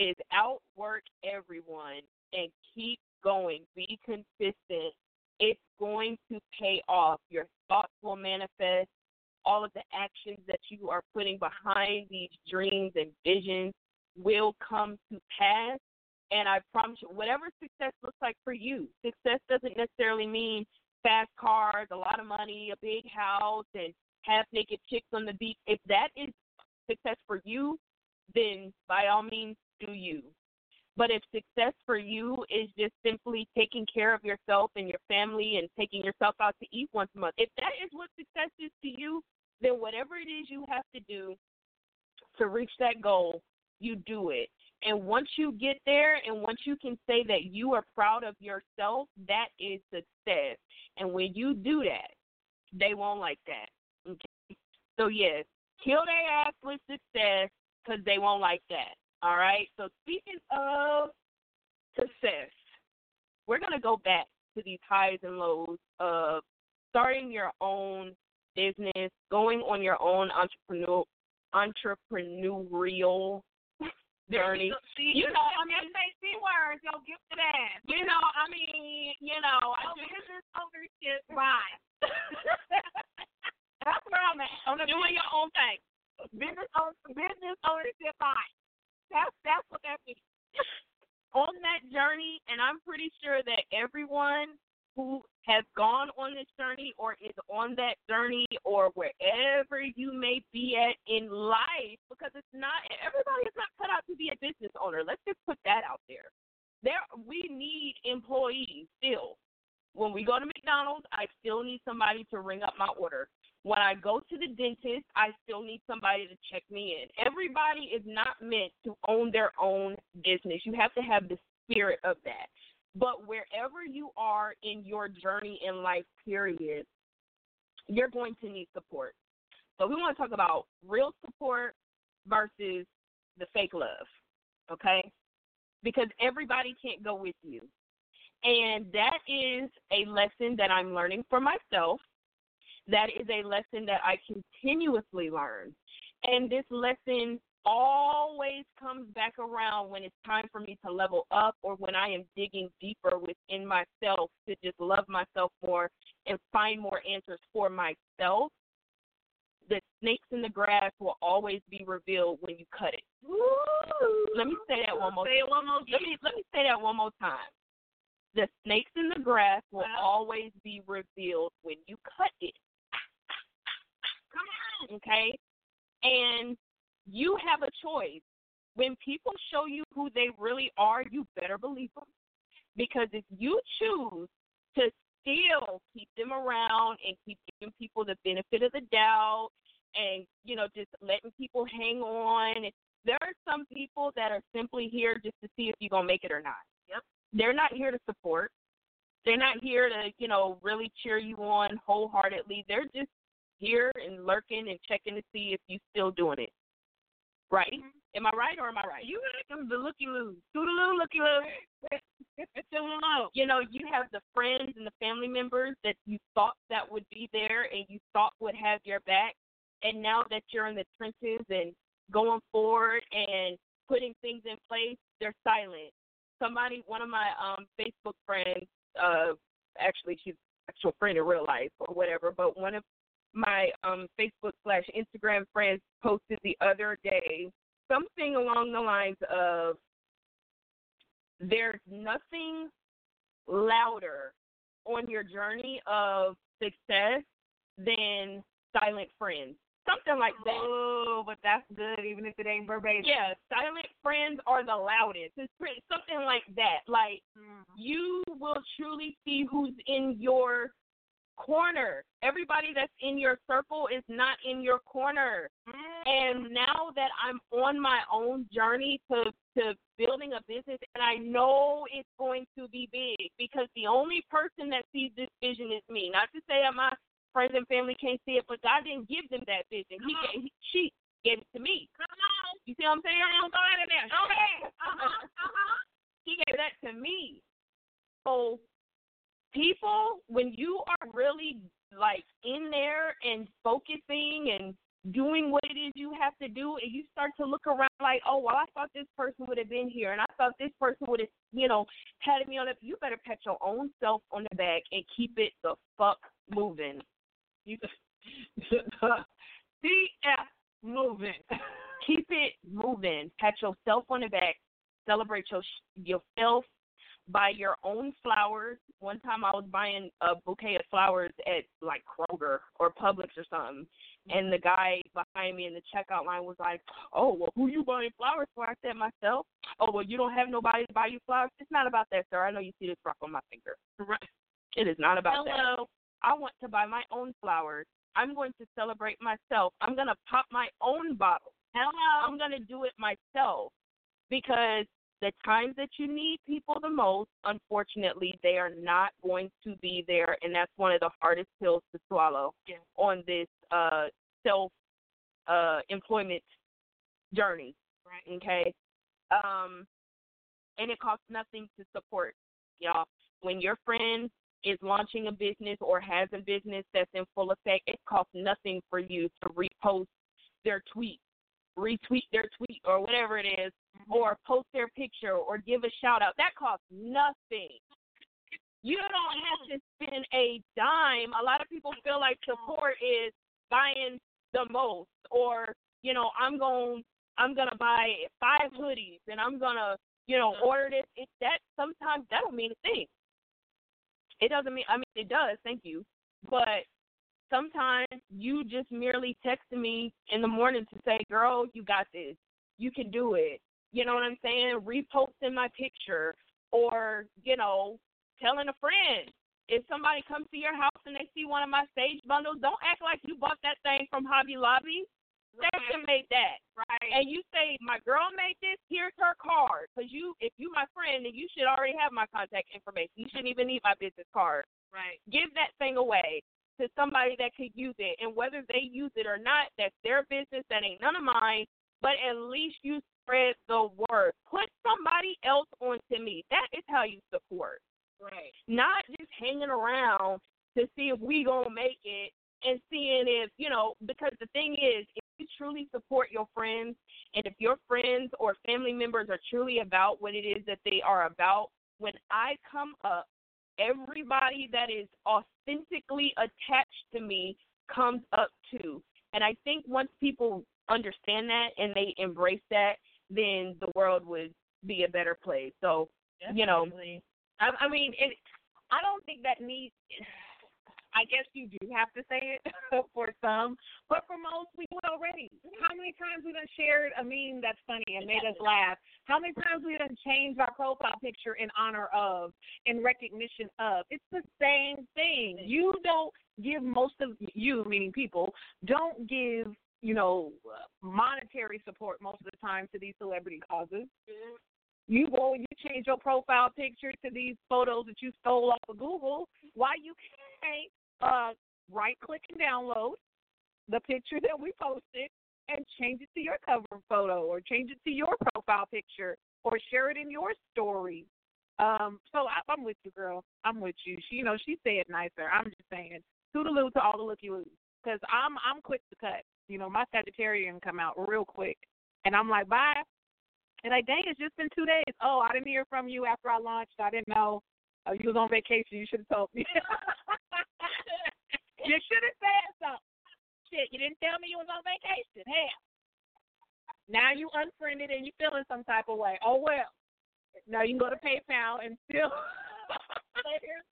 S4: is outwork everyone and keep going. Be consistent. It's going to pay off. Your thoughts will manifest. All of the actions that you are putting behind these dreams and visions will come to pass. And I promise you, whatever success looks like for you, success doesn't necessarily mean fast cars, a lot of money, a big house, and half naked chicks on the beach. If that is success for you, then by all means do you. But if success for you is just simply taking care of yourself and your family and taking yourself out to eat once a month, if that is what success is to you, then whatever it is you have to do to reach that goal, you do it. And once you get there and once you can say that you are proud of yourself, that is success. And when you do that, they won't like that. Okay? So, yes, kill their ass with success because they won't like that. All right? So, speaking of success, we're going to go back to these highs and lows of starting your own business, going on your own entrepreneur entrepreneurial journey. You know, I mean,
S3: say C words, yo, give to that.
S4: you know, I mean, you know, I
S3: Oh, business ownership, right.
S4: that's where I'm at.
S3: On the
S4: doing your own thing.
S3: business own, business ownership, right. That's that's what that means.
S4: on that journey, and I'm pretty sure that everyone who has gone on this journey or is on that journey or wherever you may be at in life, because it's not everybody is not cut out to be a business owner. Let's just put that out there. There, we need employees still. When we go to McDonald's, I still need somebody to ring up my order. When I go to the dentist, I still need somebody to check me in. Everybody is not meant to own their own business. You have to have the spirit of that. But wherever you are in your journey in life, period, you're going to need support. So we want to talk about real support versus the fake love, okay? Because everybody can't go with you. And that is a lesson that I'm learning for myself. That is a lesson that I continuously learn. And this lesson always comes back around when it's time for me to level up or when I am digging deeper within myself to just love myself more and find more answers for myself. The snakes in the grass will always be revealed when you cut it. Let me say that one more.
S3: Say it one more
S4: Let me let me say that one more time. The snakes in the grass will always be revealed when you cut it. Come on, okay? And you have a choice. When people show you who they really are, you better believe them. Because if you choose to still keep them around and keep giving people the benefit of the doubt and, you know, just letting people hang on, there are some people that are simply here just to see if you're going to make it or not.
S3: Yep.
S4: They're not here to support. They're not here to, you know, really cheer you on wholeheartedly. They're just here and lurking and checking to see if you still doing it. Right? Am I right or am I right?
S3: You like the looky loo. Toodaloo, looky loo. Toodaloo.
S4: You know, you have the friends and the family members that you thought that would be there and you thought would have your back. And now that you're in the trenches and going forward and putting things in place, they're silent. Somebody, one of my um Facebook friends, uh, actually she's actual friend in real life or whatever, but one of my um Facebook slash Instagram friends posted the other day something along the lines of there's nothing louder on your journey of success than silent friends. Something like that.
S3: Oh, but that's good, even if it ain't verbatim.
S4: Yeah, silent friends are the loudest. It's pretty, something like that. Like
S3: Mhm.
S4: you will truly see who's in your corner. Everybody that's in your circle is not in your corner. And now that I'm on my own journey to to building a business and I know it's going to be big because the only person that sees this vision is me. Not to say that my friends and family can't see it, but God didn't give them that vision. He
S3: on.
S4: gave, he, she gave it to me.
S3: Come on.
S4: You see what I'm saying?
S3: Go ahead in there. Go ahead. Uh-huh. Uh-huh.
S4: he gave that to me. So people, when you are really like in there and focusing and doing what it is you have to do and you start to look around like, oh well I thought this person would have been here and I thought this person would have you know, had me on it you better pat your own self on the back and keep it the fuck moving.
S3: You CF moving.
S4: keep it moving. Pat yourself on the back. Celebrate your yourself. Buy your own flowers. One time I was buying a bouquet of flowers at like Kroger or Publix or something, and the guy behind me in the checkout line was like, "Oh, well, who you buying flowers for?" I said myself. Oh, well, you don't have nobody to buy you flowers. It's not about that, sir. I know you see this rock on my finger.
S3: Right.
S4: It is not about that.
S3: Hello.
S4: I want to buy my own flowers. I'm going to celebrate myself. I'm going to pop my own bottle.
S3: Hello.
S4: I'm going to do it myself because the times that you need people the most, unfortunately, they are not going to be there, and that's one of the hardest pills to swallow
S3: Yeah.
S4: on this uh, self uh, employment journey.
S3: Right.
S4: Okay, um, and it costs nothing to support y'all. When your friend is launching a business or has a business that's in full effect, it costs nothing for you to repost their tweet, retweet their tweet, or whatever it is, Mm-hmm. or post their picture, or give a shout out. That costs nothing. You don't have to spend a dime. A lot of people feel like support is buying the most, or you know, I'm going, I'm gonna buy five hoodies, and I'm gonna, you know, mm-hmm. order this. It that sometimes that don't mean a thing. It doesn't mean. I mean, it does. Thank you, but sometimes you just merely texting me in the morning to say, "Girl, you got this. You can do it." You know what I'm saying? Reposting my picture, or you know, telling a friend if somebody comes to your house and they see one of my sage bundles, don't act like you bought that thing from Hobby Lobby. Station made that.
S3: Right.
S4: And you say, my girl made this, here's her card. Because you, if you my friend, then you should already have my contact information. You shouldn't even need my business card.
S3: right.
S4: Give that thing away to somebody that could use it. And whether they use it or not, that's their business. That ain't none of mine. But at least you spread the word. Put somebody else onto me. That is how you support.
S3: Right.
S4: Not just hanging around to see if we gonna make it and seeing if you know because the thing is if you truly support your friends and if your friends or family members are truly about what it is that they are about when i come up everybody that is authentically attached to me comes up too and i think once people understand that and they embrace that then the world would be a better place so you know
S3: I, I mean, it. I don't think that needs. I guess you do have to say it for some, but for most, we do it already. How many times we done shared a meme that's funny and made us laugh? How many times we done changed our profile picture in honor of, in recognition of? It's the same thing. You don't give most of you, meaning people, don't give you know monetary support most of the time to these celebrity causes. You go and you change your profile picture to these photos that you stole off of Google. Why you can't uh, right click and download the picture that we posted and change it to your cover photo or change it to your profile picture or share it in your story. Um, so I, I'm with you, girl. I'm with you. She, you know, she said nicer. I'm just saying, toodaloo to all the looky loos, because I'm I'm quick to cut. You know, my Sagittarian come out real quick, and I'm like, bye. And like, dang, it's just been two days. Oh, I didn't hear from you after I launched. I didn't know uh, you was on vacation. You should have told me. you should have said something. Shit, you didn't tell me you was on vacation. Hell. Now you unfriended and you feeling some type of way. Oh well. Now you can go to PayPal and still. here's,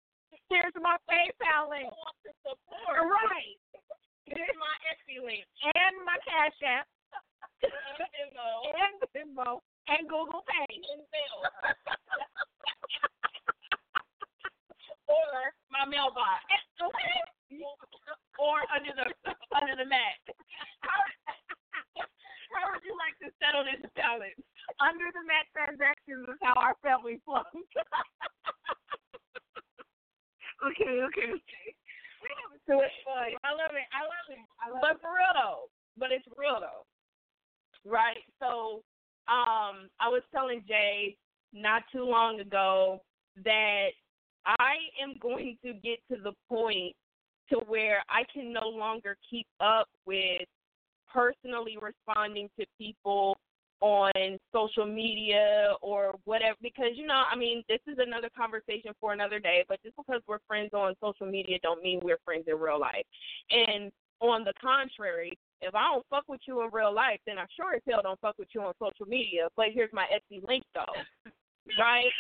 S3: here's my PayPal link. Right. Here's my Etsy link and my Cash App. and Venmo and Google Pay. And Bill. or my mailbox. Okay. or under the under the mat. How, how would you like to settle this balance? Under the mat transactions is how our family flows. okay, okay, okay. So it's fun. I love it. I love it. I love
S4: but
S3: it.
S4: for real though, but it's real though, right? So, um, I was telling Jay not too long ago that I am going to get to the point to where I can no longer keep up with personally responding to people on social media or whatever because you know i mean this is another conversation for another day but just because we're friends on social media don't mean we're friends in real life. And on the contrary if i don't fuck with you in real life then i sure as hell don't fuck with you on social media. But here's my etsy link though right?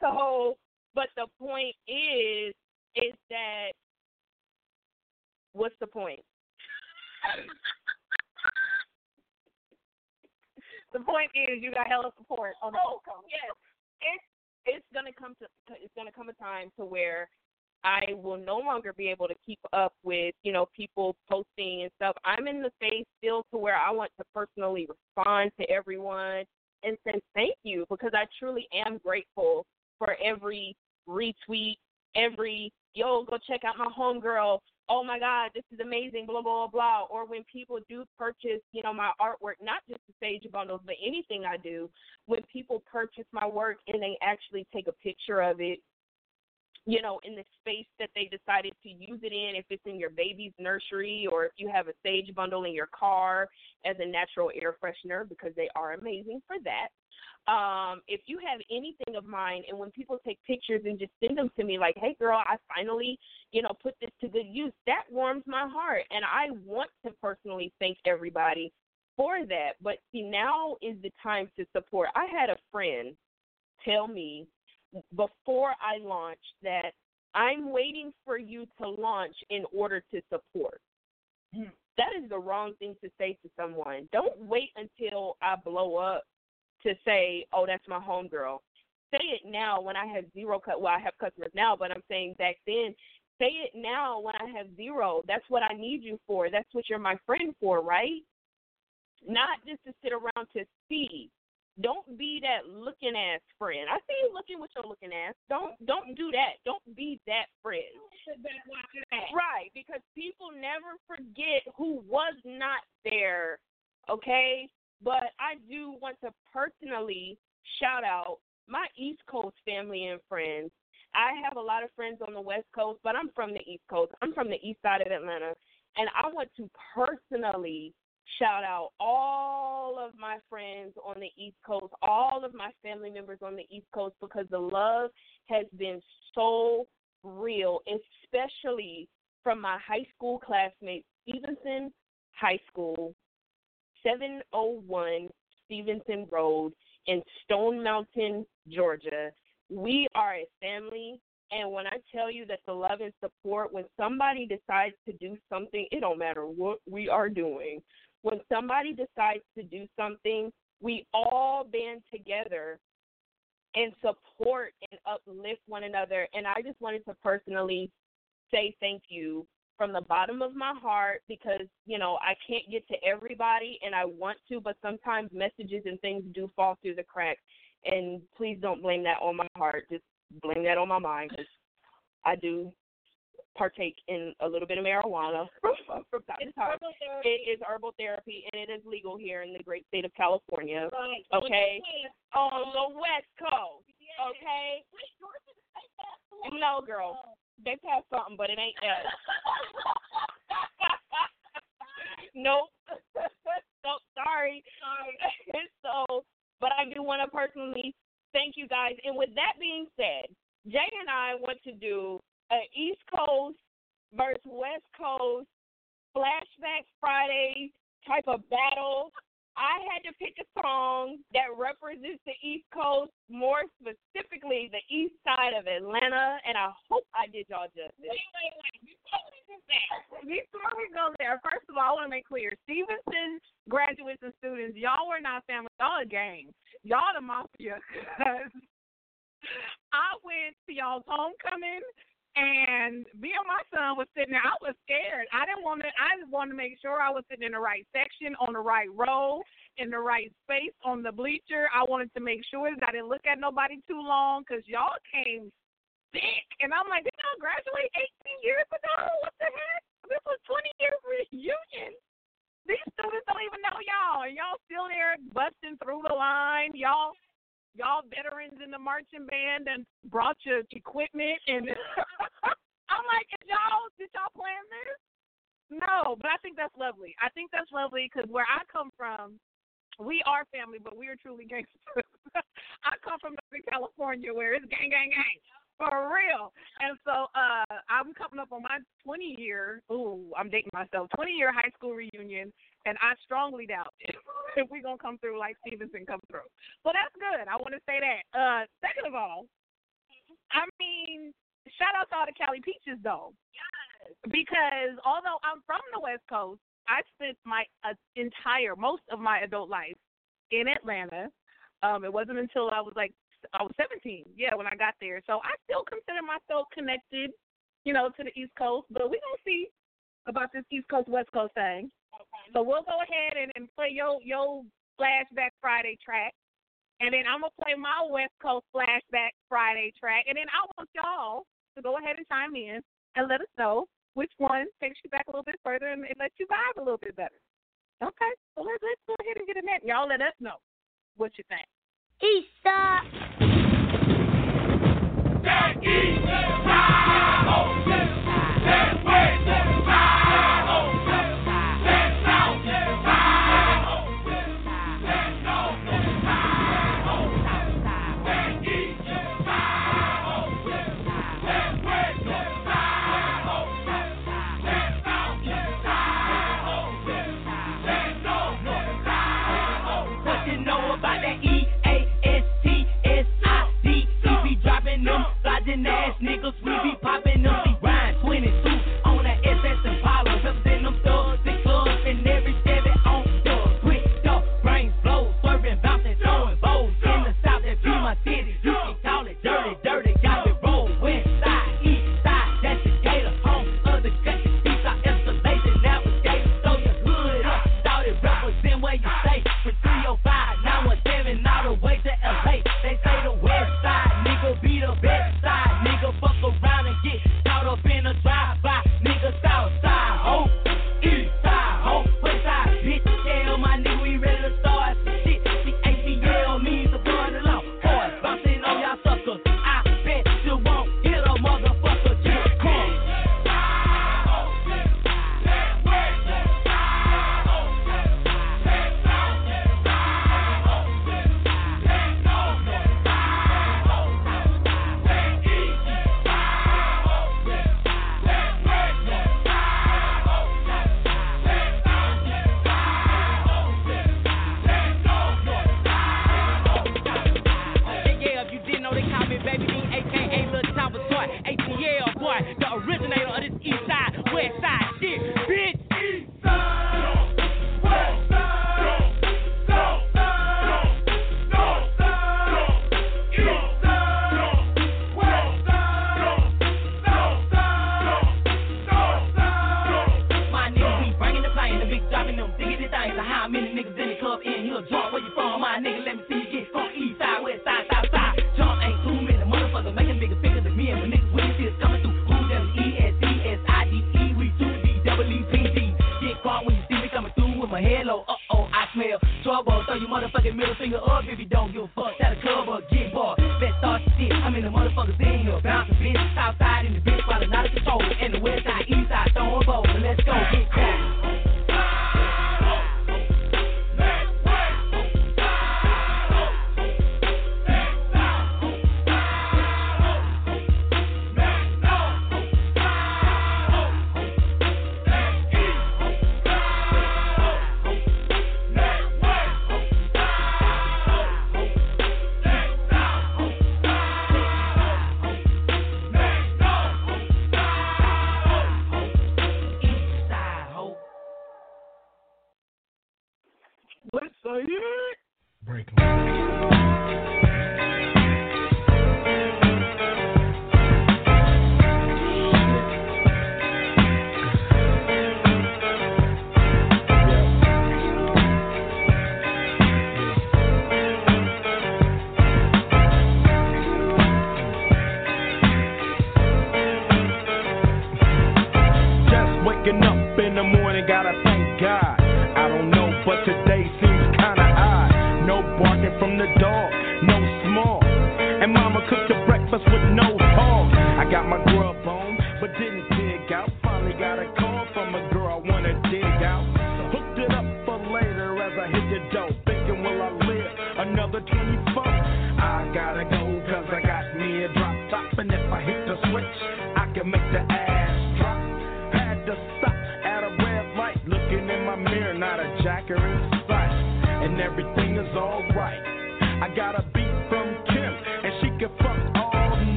S4: So but the point is is that what's the point
S3: The point is, you got hella support on the
S4: Oh,
S3: podcast.
S4: yes. It's it's gonna come to it's gonna come a time to where I will no longer be able to keep up with, you know, people posting and stuff. I'm in the phase still to where I want to personally respond to everyone and say thank you because I truly am grateful for every retweet, every yo, go check out my homegirl. Oh my God, this is amazing, blah blah blah blah. Or when people do purchase, you know, my artwork, not just the sage bundles, but anything I do, when people purchase my work and they actually take a picture of it, you know, in the space that they decided to use it in, if it's in your baby's nursery or if you have a sage bundle in your car as a natural air freshener, because they are amazing for that. Um, if you have anything of mine and when people take pictures and just send them to me like, Hey girl, I finally, you know, put this to good use, that warms my heart and I want to personally thank everybody for that. But see now is the time to support. I had a friend tell me before I launched that I'm waiting for you to launch in order to support. That is the wrong thing to say to someone. Don't wait until I blow up to say, "Oh, that's my homegirl." say it now when I have zero cut. Well, I have customers now, but I'm saying back then, say it now when I have zero. That's what I need you for. That's what you're my friend for, right? Not just to sit around to see. Don't be that looking ass friend. I see you looking with your looking ass. Don't don't do that. Don't be that friend. Right, because people never forget who was not there. Okay? But I do want to personally shout out my East Coast family and friends. I have a lot of friends on the West Coast, but I'm from the East Coast. I'm from the east side of Atlanta. And I want to personally shout out all of my friends on the East Coast, all of my family members on the East Coast, because the love has been so real, especially from my high school classmates, Stephenson High School, 701 Stephenson Road in Stone Mountain, Georgia. We are a family. And when I tell you that the love and support, when somebody decides to do something, it don't matter what we are doing. When somebody decides to do something, we all band together and support and uplift one another. And I just wanted to personally say thank you from the bottom of my heart because, you know, I can't get to everybody and I want to, but sometimes messages and things do fall through the cracks. And please don't blame that on my heart. Just blame that on my mind because I do partake in a little bit of marijuana from, from time to time. It is herbal therapy and it is legal here in the great state of California. Okay. On the West Coast. Okay. No, girl. They passed something, but it ain't us. nope. nope. Sorry. Sorry. so, but I do want to personally thank you guys. And with that being said, Jay and I want to do an East Coast versus West Coast flashback Friday type of battle. I had to pick a song that represents the East Coast, more specifically the east side of Atlanta, and I hope I did y'all justice.
S3: Wait, wait, wait. Before we before we go there, first of all, I want to make clear: Stephenson graduates and students, y'all were not family. Y'all a gang. Y'all the mafia. I went to y'all's homecoming, and me and my son was sitting there. I was scared. I didn't want to. I just wanted to make sure I was sitting in the right section, on the right row, in the right space on the bleacher. I wanted to make sure that I didn't look at nobody too long because y'all came thick, and I'm like, did y'all graduate 18 years ago? What the heck? This was 20 year reunion. These students don't even know y'all, and y'all still there busting through the line. Y'all y'all veterans in the marching band and brought your equipment and I'm like, did y'all did y'all plan this? No, but I think that's lovely. I think that's lovely because where I come from, we are family, but we are truly gangsters. I come from Northern California where it's gang, gang, gang. For real. And so uh I'm coming up on my 20 year, ooh, I'm dating myself, 20 year high school reunion, and I strongly doubt if, if we're going to come through like Stephenson come through. Well, that's good. I want to say that. Uh Second of all, I mean, shout out to all the Cali Peaches, though. Yes. Because although I'm from the West Coast, I spent my uh, entire, most of my adult life in Atlanta. Um, it wasn't until I was like I was 17, yeah, when I got there. So I still consider myself connected, you know, to the East Coast. But we're gonna see about this East Coast West Coast thing. So we'll go ahead and, and play your your flashback Friday track. And then I'm gonna play my West Coast flashback Friday track. And then I want y'all to go ahead and chime in and let us know which one takes you back a little bit further and, and lets you vibe a little bit better. Okay, so let's let's go ahead and get in that. Y'all let us know what you think.
S8: Easter.
S7: What you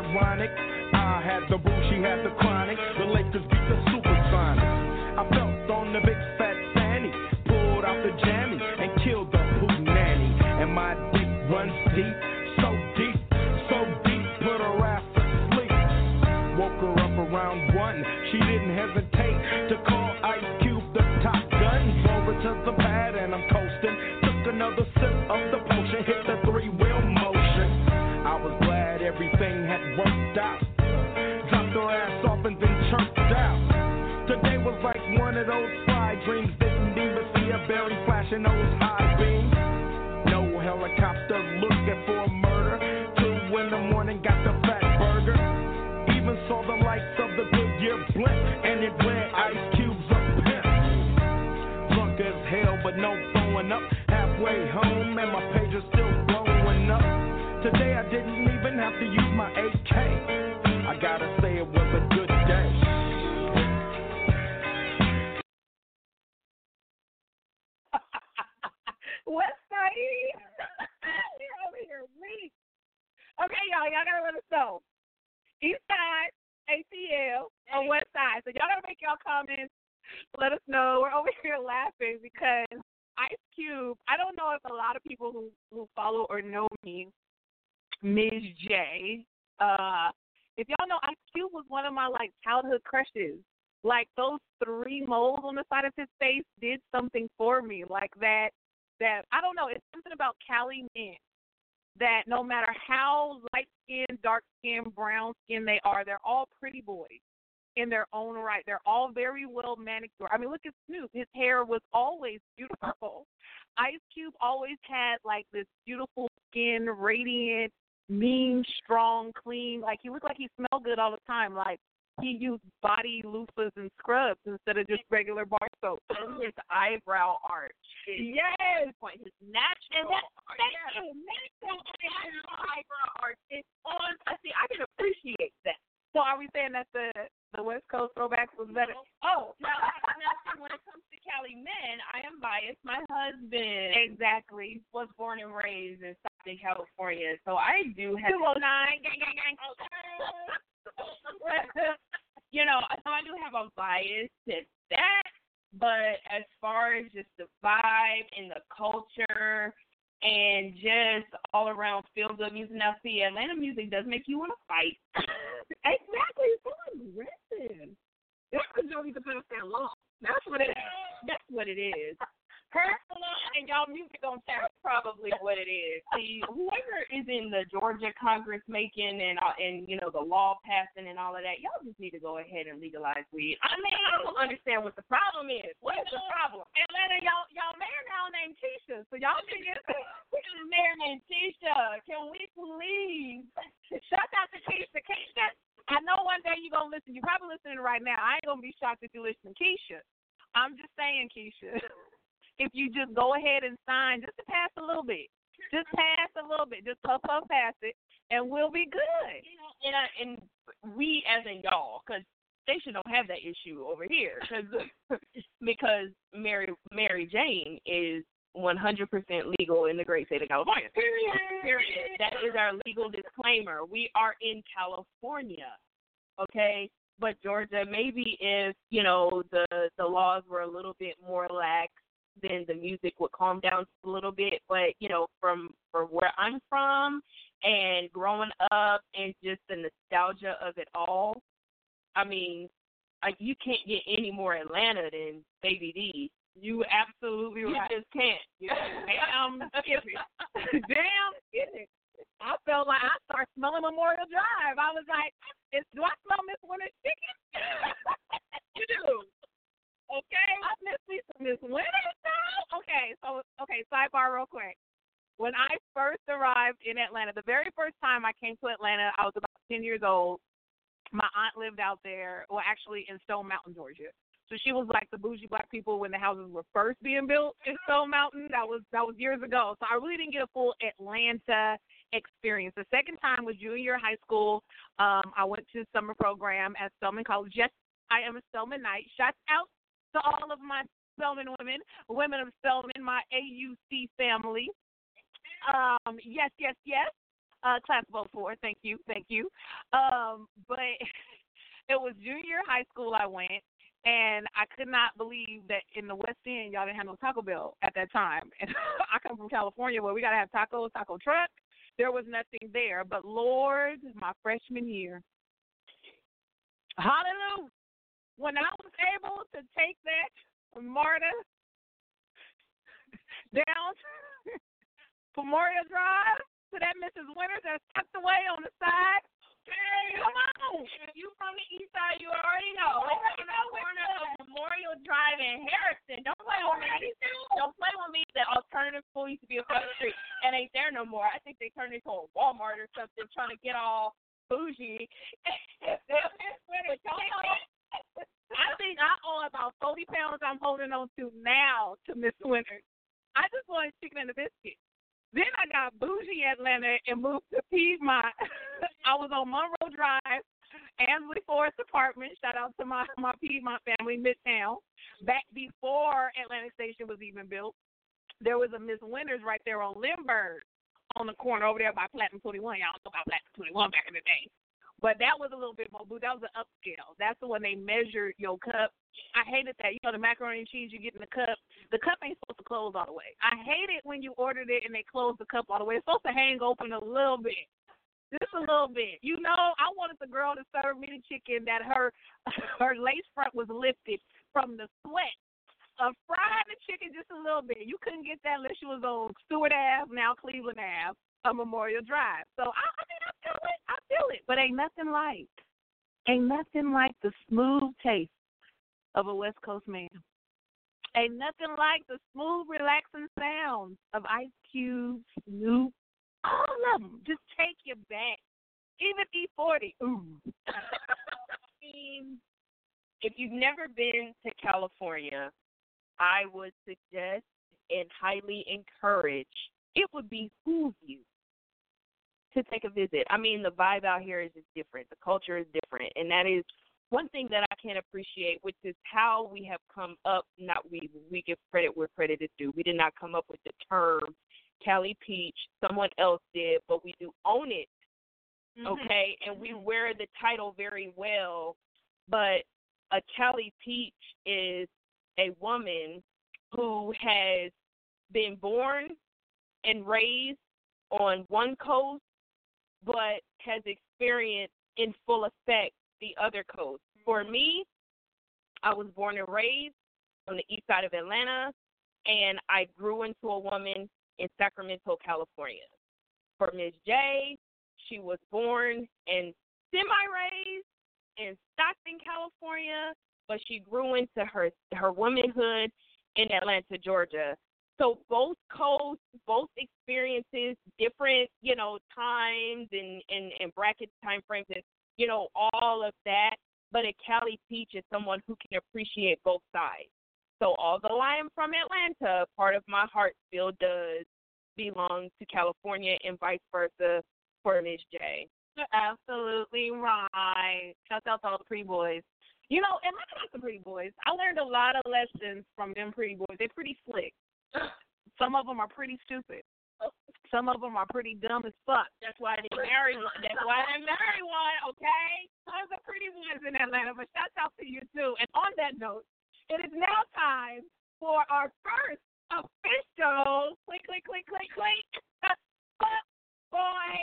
S6: ironic. I had the boo, she had the chronic. The Lakers beat the supersonic. I felt on the big fat fanny, pulled out the jammy, and killed the poo nanny. And my dick runs deep. professionals hiding. No helicopter looking for murder. Two in the morning got the Fatburger. Even saw the lights of the Goodyear blimp and it went ice cubes up. Drunk as hell, but no throwing up.
S5: Halfway home and my pager still blowing up. Today I didn't even have to use my AK.
S3: Okay, y'all, y'all gotta let us know. East Side, ATL, or West Side. So y'all gotta make y'all comments. Let us know. We're over here laughing because Ice Cube. I don't know if a lot of people who who follow or know me, Ms. J. Uh, if y'all know, Ice Cube was one of my like childhood crushes. Like those three moles on the side of his face did something for me. Like that that I don't know, it's something about Cali men that no matter how light skinned, dark skinned, brown skinned they are, they're all pretty boys in their own right. They're all very well manicured. I mean, look at Snoop. His hair was always beautiful. Ice Cube always had like this beautiful skin, radiant, mean, strong, clean. Like he looked like he smelled good all the time. Like he used body loofahs and scrubs instead of just regular bar soap.
S4: And his eyebrow arch. is
S3: Yes.
S4: point. His natural
S3: And that,
S4: arch.
S3: thank
S4: Yeah.
S3: you. Natural
S4: eyebrow arch is on. I see. I can appreciate that.
S3: So are we saying that the the West Coast throwbacks was better? Oh,
S4: Now, now see, when it comes to Cali men, I am biased. My husband
S3: exactly.
S4: was born and raised in Stockton, California, so I do have.
S3: Two oh nine. Gang gang gang.
S4: You know, I do have a bias to that, but as far as just the vibe and the culture and just all around feel good music. Now, see, Atlanta music does make you want to fight.
S3: exactly. It's so aggressive. That's because you don't need to put us that long. That's what it.
S4: That's what it is.
S3: Personal and y'all music on
S4: That's probably what it is. See, whoever is in the Georgia Congress making and uh, and you know the law passing and all of that, y'all just need to go ahead and legalize weed. I mean, I don't understand what the problem is. What is the problem?
S3: Atlanta, y'all y'all mayor now named Keisha, so y'all can get
S4: Mayor named Tisha, can we please?
S3: shout out to Keisha. Keisha, I know one day you're gonna listen. You're probably listening right now. I ain't gonna be shocked if you listen Keisha. I'm just saying, Keisha. if you just go ahead and sign, just to pass a little bit, just pass a little bit, just puff puff pass it, and we'll be good.
S4: And I, and we as in y'all, because Station don't have that issue over here, cause, because Mary Mary Jane is 100% legal in the great state of California. Period. That is our legal disclaimer. We are in California, okay? But Georgia, maybe if you know the the laws were a little bit more lax, then the music would calm down a little bit. But you know, from from where I'm from and growing up and just the nostalgia of it all, I mean, like you can't get any more Atlanta than Baby D.
S3: You absolutely
S4: You
S3: right.
S4: just can't.
S3: Damn skip it. Damn skip it. I felt like I started smelling Memorial Drive. I was like, is, do I smell Miss Winner's chicken? you do. Okay. I miss me some Miss Winner's now. Okay, so okay, sidebar real quick. When I first arrived in Atlanta, the very first time I came to Atlanta, I was about ten years old. My aunt lived out there, well actually in Stone Mountain, Georgia. So she was like the bougie black people when the houses were first being built in Stone Mountain. That was that was years ago. So I really didn't get a full Atlanta experience. The second time was junior high school. Um, I went to summer program at Spelman College. Yes, I am a Spelmanite. Shouts out to all of my Spelman women, women of Spelman, my AUC family. Um, yes, yes, yes. Uh, class vote for. Thank you, thank you. Um, but it was junior high school. I went, and I could not believe that in the West End y'all didn't have no Taco Bell at that time. And I come from California where we gotta have tacos, taco truck. There was nothing there. But Lord, my freshman year, hallelujah, when I was able to take that Marta down to Memorial Drive to that Mrs. Winners that's tucked away on the side. Hey, come on.
S4: If you from the east side, you already know.
S3: I
S4: It's on the corner of Memorial Drive and Harrison. Don't play with me. Don't play with me. The alternative school used to be across the street and ain't there no more. I think they turned it into a Walmart or something, trying to get all bougie. But y'all
S3: I think I owe about 40 pounds I'm holding on to now to Miss Winners. I just wanted chicken and a biscuit. Then I got bougie Atlanta and moved to Piedmont. I was on Monroe Drive, Ansley Forest Apartment. Shout out to my my Piedmont family, Midtown. Back before Atlantic Station was even built, there was a Miss Winners right there on Lindbergh, on the corner over there by Platinum 21. Y'all know about Platinum 21 back in the day. But that was a little bit more boo. That was an upscale. That's the one they measured your cup. I hated that. You know the macaroni and cheese you get in the cup. The cup ain't supposed to close all the way. I hate it when you ordered it and they close the cup all the way. It's supposed to hang open a little bit. Just a little bit. You know, I wanted the girl to serve me the chicken that her her lace front was lifted from the sweat of frying the chicken just a little bit. You couldn't get that unless you was on Stewart Ave, now Cleveland Ave, a Memorial Drive. So I, I feel it. I feel it. But ain't nothing like, ain't nothing like the smooth taste of a West Coast man. Ain't nothing like the smooth, relaxing sounds of Ice Cube, Snoop, all of them. Just take you back. Even E40. Ooh.
S4: if you've never been to California, I would suggest and highly encourage it would behoove you to take a visit. I mean, the vibe out here is just different. The culture is different, and that is one thing that I can appreciate, which is how we have come up. Not we, we give credit where credit is due. We did not come up with the term Cali Peach. Someone else did, but we do own it mm-hmm. okay and we mm-hmm. wear the title very well but a cali peach is a woman who has been born and raised on one coast but has experienced in full effect the other coast for mm-hmm. me i was born and raised on the east side of atlanta and i grew into a woman in sacramento california. For ms j she was born and semi raised in Stockton, California, but she grew into her her womanhood in Atlanta, Georgia. So both coasts, both experiences, different, you know, times and, and, and bracket time frames and you know, all of that. But a Cali Peach is someone who can appreciate both sides. So although I am from Atlanta, part of my heart still does belong to California and vice versa for Miss J.
S3: You're absolutely right. Shout out to all the pretty boys. You know, and looking at the pretty boys, I learned a lot of lessons from them pretty boys. They're pretty slick. Some of them are pretty stupid. Some of them are pretty dumb as fuck.
S4: That's why they married.
S3: That's why they marry one, okay? Tons of pretty boys in Atlanta, but shout out to you too. And on that note, it is now time for our first official click, click, click, click, click, fuck boy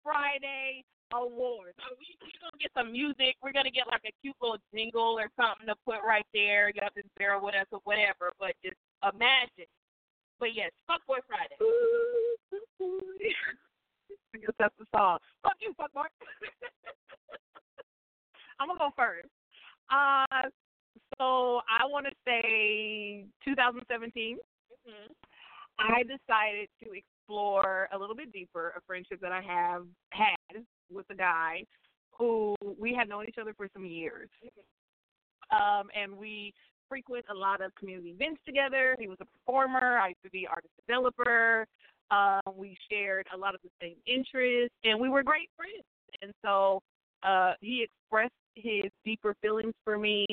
S3: Friday awards.
S4: So we, we're gonna get some music. We're gonna get like a cute little jingle or something to put right there. You have to bear with us or whatever. But just imagine. But yes, Fuckboy Friday.
S3: I guess that's the song. Fuck you, fuck boy. I'm gonna go first. Uh, so I want to say 2017.
S4: Mm-hmm.
S3: I decided to explore a little bit deeper a friendship that I have had with a guy who we had known each other for some years. Um, and we frequent a lot of community events together. He was a performer. I used to be artist developer. Uh, we shared a lot of the same interests, and we were great friends. And so uh, he expressed his deeper feelings for me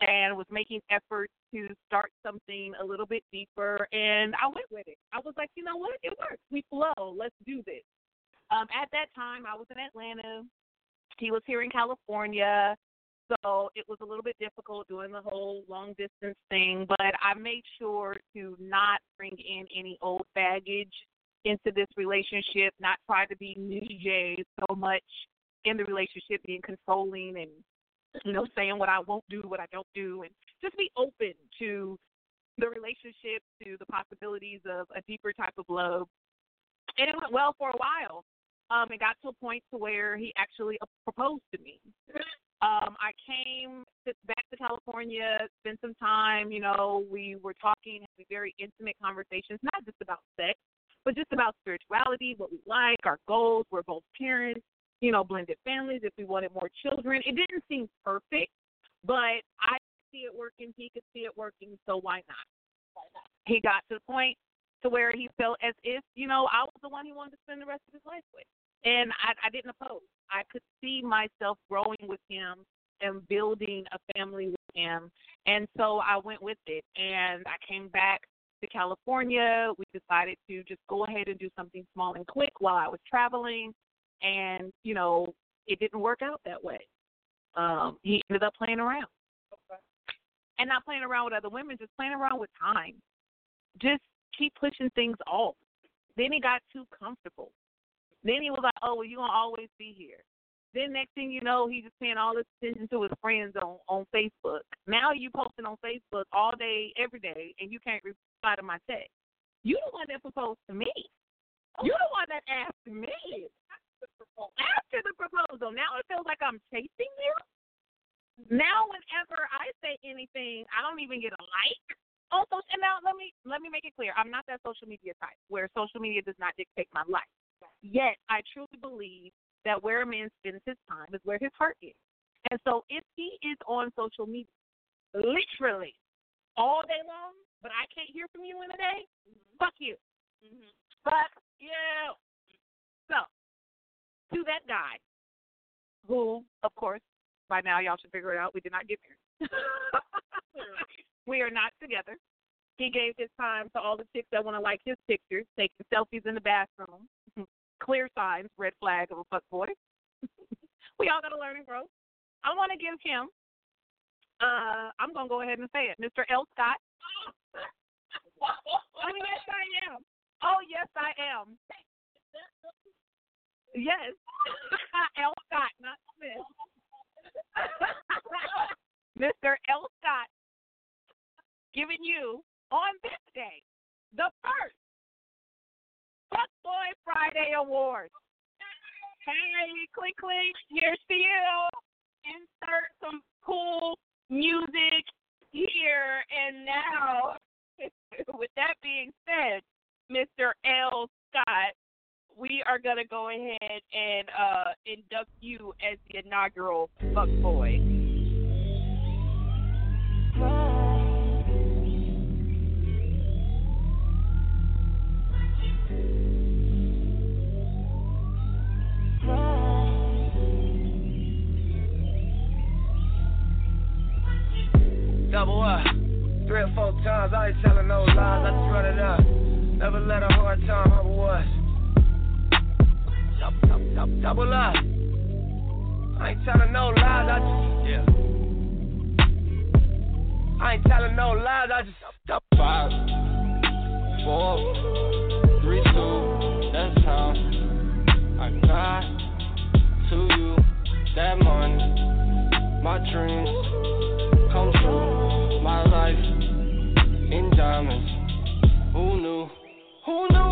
S3: and was making efforts to start something a little bit deeper. And I went with it. I was like, you know what? It works. We flow. Let's do this. Um, at that time, I was in Atlanta. He was here in California. So it was a little bit difficult doing the whole long distance thing, but I made sure to not bring in any old baggage into this relationship, not try to be Ms. J so much in the relationship, being controlling and you know, saying what I won't do, what I don't do, and just be open to the relationship, to the possibilities of a deeper type of love. And it went well for a while. Um, it got to a point to where he actually proposed to me. Um, I came back to California, spent some time. You know, we were talking, having very intimate conversations, not just about sex, but just about spirituality, what we like, our goals. We're both parents you know, blended families, if we wanted more children. It didn't seem perfect, but I see it working. He could see it working, so why not? he got to the point to where he felt as if you know I was the one he wanted to spend the rest of his life with, and I, I didn't oppose. I could see myself growing with him and building a family with him, and so I went with it. And I came back to California. We decided to just go ahead and do something small and quick while I was traveling, and you know it didn't work out that way. Um, he ended up playing around. And not playing around with other women, just playing around with time. Just keep pushing things off. Then he got too comfortable. Then he was like, "Oh, well, you're gonna always be here." Then next thing you know, he's just paying all this attention to his friends on on Facebook. Now you posting on Facebook all day, every day, and you can't reply to my text. You the one that proposed to me. You the one that asked me after the proposal. Now it feels like I'm chasing you. Now whenever I say anything, I don't even get a like on social. And now let me let me make it clear, I'm not that social media type where social media does not dictate my life. Yet I truly believe that where a man spends his time is where his heart is. And so if he is on social media, literally all day long, but I can't hear from you in a day, mm-hmm. fuck you. Mm-hmm. Fuck you. So to that guy, who, of course, by now y'all should figure it out, we did not get married. we are not together. He gave his time to all the chicks that want to like his pictures, taking selfies in the bathroom. Clear signs, red flag of a fuck boy. we all got to learn and grow. I want to give him, uh, I'm going to go ahead and say it, Mr. L. Scott. oh, yes, I am. Oh, yes, I am. Yes. L. Scott, not Smith. Mr. L. Scott giving you on this day the first Fuckboy Friday Awards. Hey, click, click, here's to you. Insert some cool music here and now. With that being said, Mr. L. Scott, we are gonna go ahead and uh, induct you as the inaugural fuckboy.
S9: Double up. Three or four times, I ain't telling no lies, I just run it up. Never let a hard time humble us. Double, double, double, double up. I ain't telling no lies, I just, yeah. I ain't telling no lies, I just.
S10: Five, four, three, two, that's how I got to you. That money, my dreams knew? Who knew? Who knew?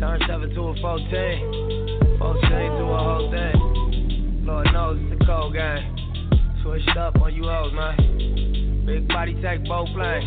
S9: Turn 7 to a 14. 14 to a whole thing. Lord knows it's a cold game. Switched up on you hoes, man. Big body take both lanes.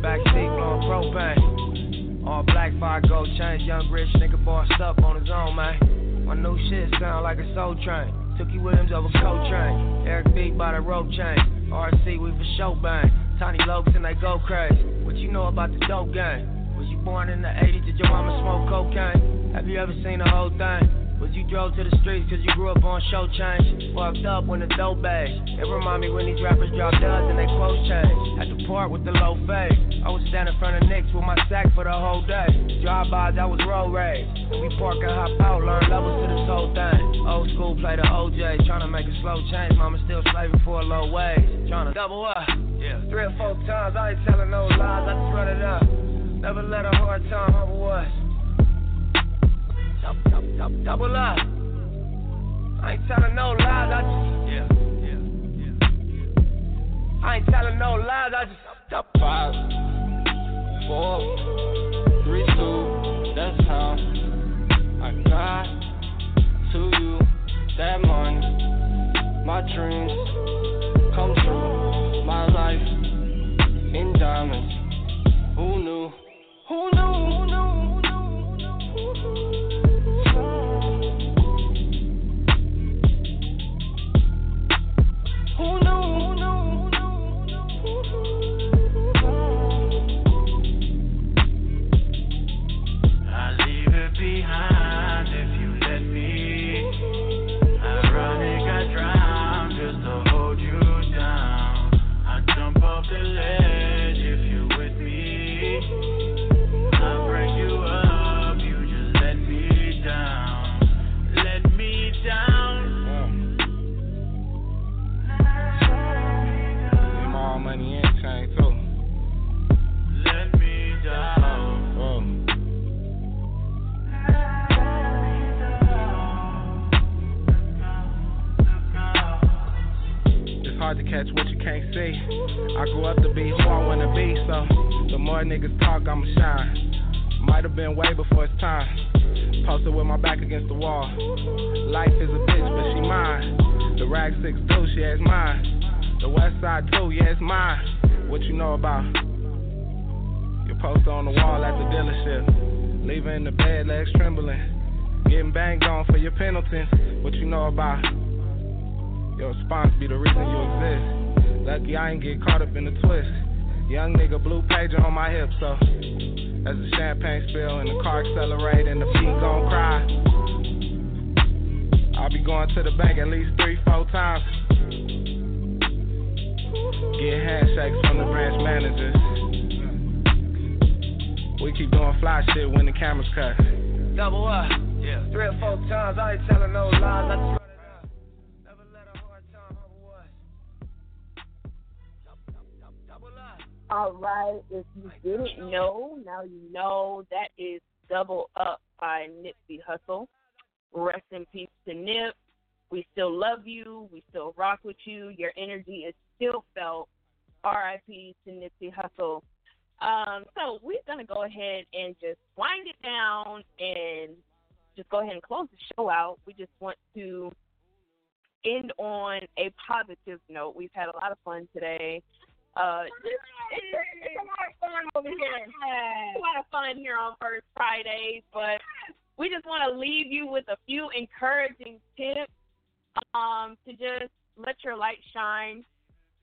S9: Backseat blowing propane. All black fire gold chains. Young rich nigga bossed up on his own, man. My new shit sound like a soul train. Took you Williams over Coltrane. Eric B by the rope chain. RC, we for show bang. Tiny Lokes and they go crazy. What you know about the dope game? Was you born in the 80s? Did your mama smoke cocaine? Have you ever seen the whole thing? Was you drove to the streets cause you grew up on show change? Fucked up when the dope bags. It remind me when these rappers drop duds and they clothes change. At the park with the low fade. I was standing in front of Knicks with my sack for the whole day. Drive-bys, I was road rage. And we park and hop out, learn levels to this whole thing. Old school play the OJ, trying to make a slow change. Mama still slaving for a low wage. Trying to double up. Yeah. Three or four times, I ain't telling no lies, I just run it up. Never let a hard time humble us. Double, up. I ain't telling no lies, I just, yeah, yeah, yeah. I ain't telling no lies, I just, double,
S10: Five, four, three, two, that's how I got to you. That money, my dreams come true. My life in diamonds. Who knew? Who knew? Who knew? Who hard to catch what you can't see. I grew up to be who I wanna be, so the more niggas talk, I'ma shine. Might have been way before it's time. Posted with my back against the wall. Life is a bitch, but she mine. The rag six too, she has mine. The west side too, yeah, it's mine. What you know about? Your poster on the wall at the dealership. Leaving the bed, legs trembling. Getting banged on for your penalties. What you know about? Your response be the reason you exist. Lucky I ain't get caught up in the twist. Young nigga blue pager on my hip, so as the champagne spill and the car accelerate and the feet gon' cry. I'll be going to the bank at least three, four times. Get handshakes from the branch managers. We keep doing fly shit when the cameras cut.
S9: Double up. Yeah. Three or four times, I ain't telling no lies.
S4: All right. If you didn't know, now you know. That is Double Up by Nipsey Hussle. Rest in peace to Nip. We still love you. We still rock with you. Your energy is still felt. R.I.P. to Nipsey Hussle. Um, so we're gonna go ahead and just wind it down and just go ahead and close the show out. We just want to end on a positive note. We've had a lot of fun today. Uh, it's, a lot of fun over here. A lot of fun here on First Fridays, but we just want to leave you with a few encouraging tips um, to just let your light shine.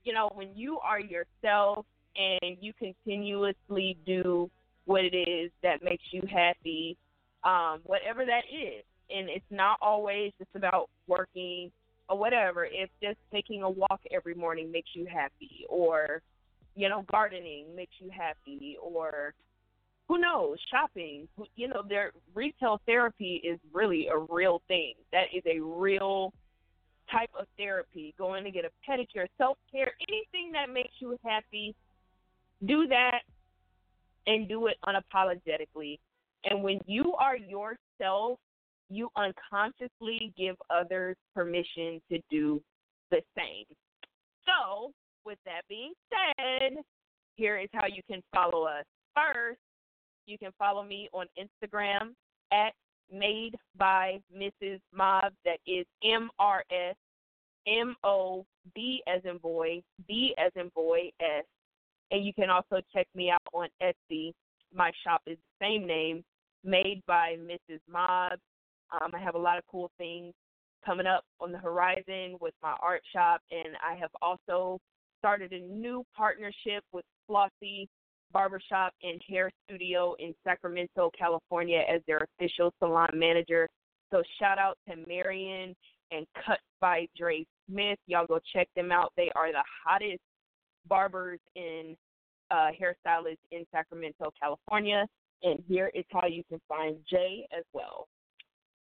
S4: You know, when you are yourself and you continuously do what it is that makes you happy, um, whatever that is. And it's not always just about working or whatever. If just taking a walk every morning makes you happy, or you know, gardening makes you happy, or who knows, shopping. You know, their retail therapy is really a real thing. That is a real type of therapy. Going to get a pedicure, self care, anything that makes you happy, do that and do it unapologetically. And when you are yourself, you unconsciously give others permission to do the same. So, with that being said, here is how you can follow us. First, you can follow me on Instagram at Made by Mrs. Mobbs. That is M R S M O B as in boy, B as in boy S. And you can also check me out on Etsy. My shop is the same name, Made by Mrs. Mobbs. Um, I have a lot of cool things coming up on the horizon with my art shop, and I have also started a new partnership with Flossy Barbershop and Hair Studio in Sacramento, California, as their official salon manager. So shout out to Marion and Cut by Dre Smith. Y'all go check them out. They are the hottest barbers and uh, hairstylists in Sacramento, California. And here is how you can find Jay as well.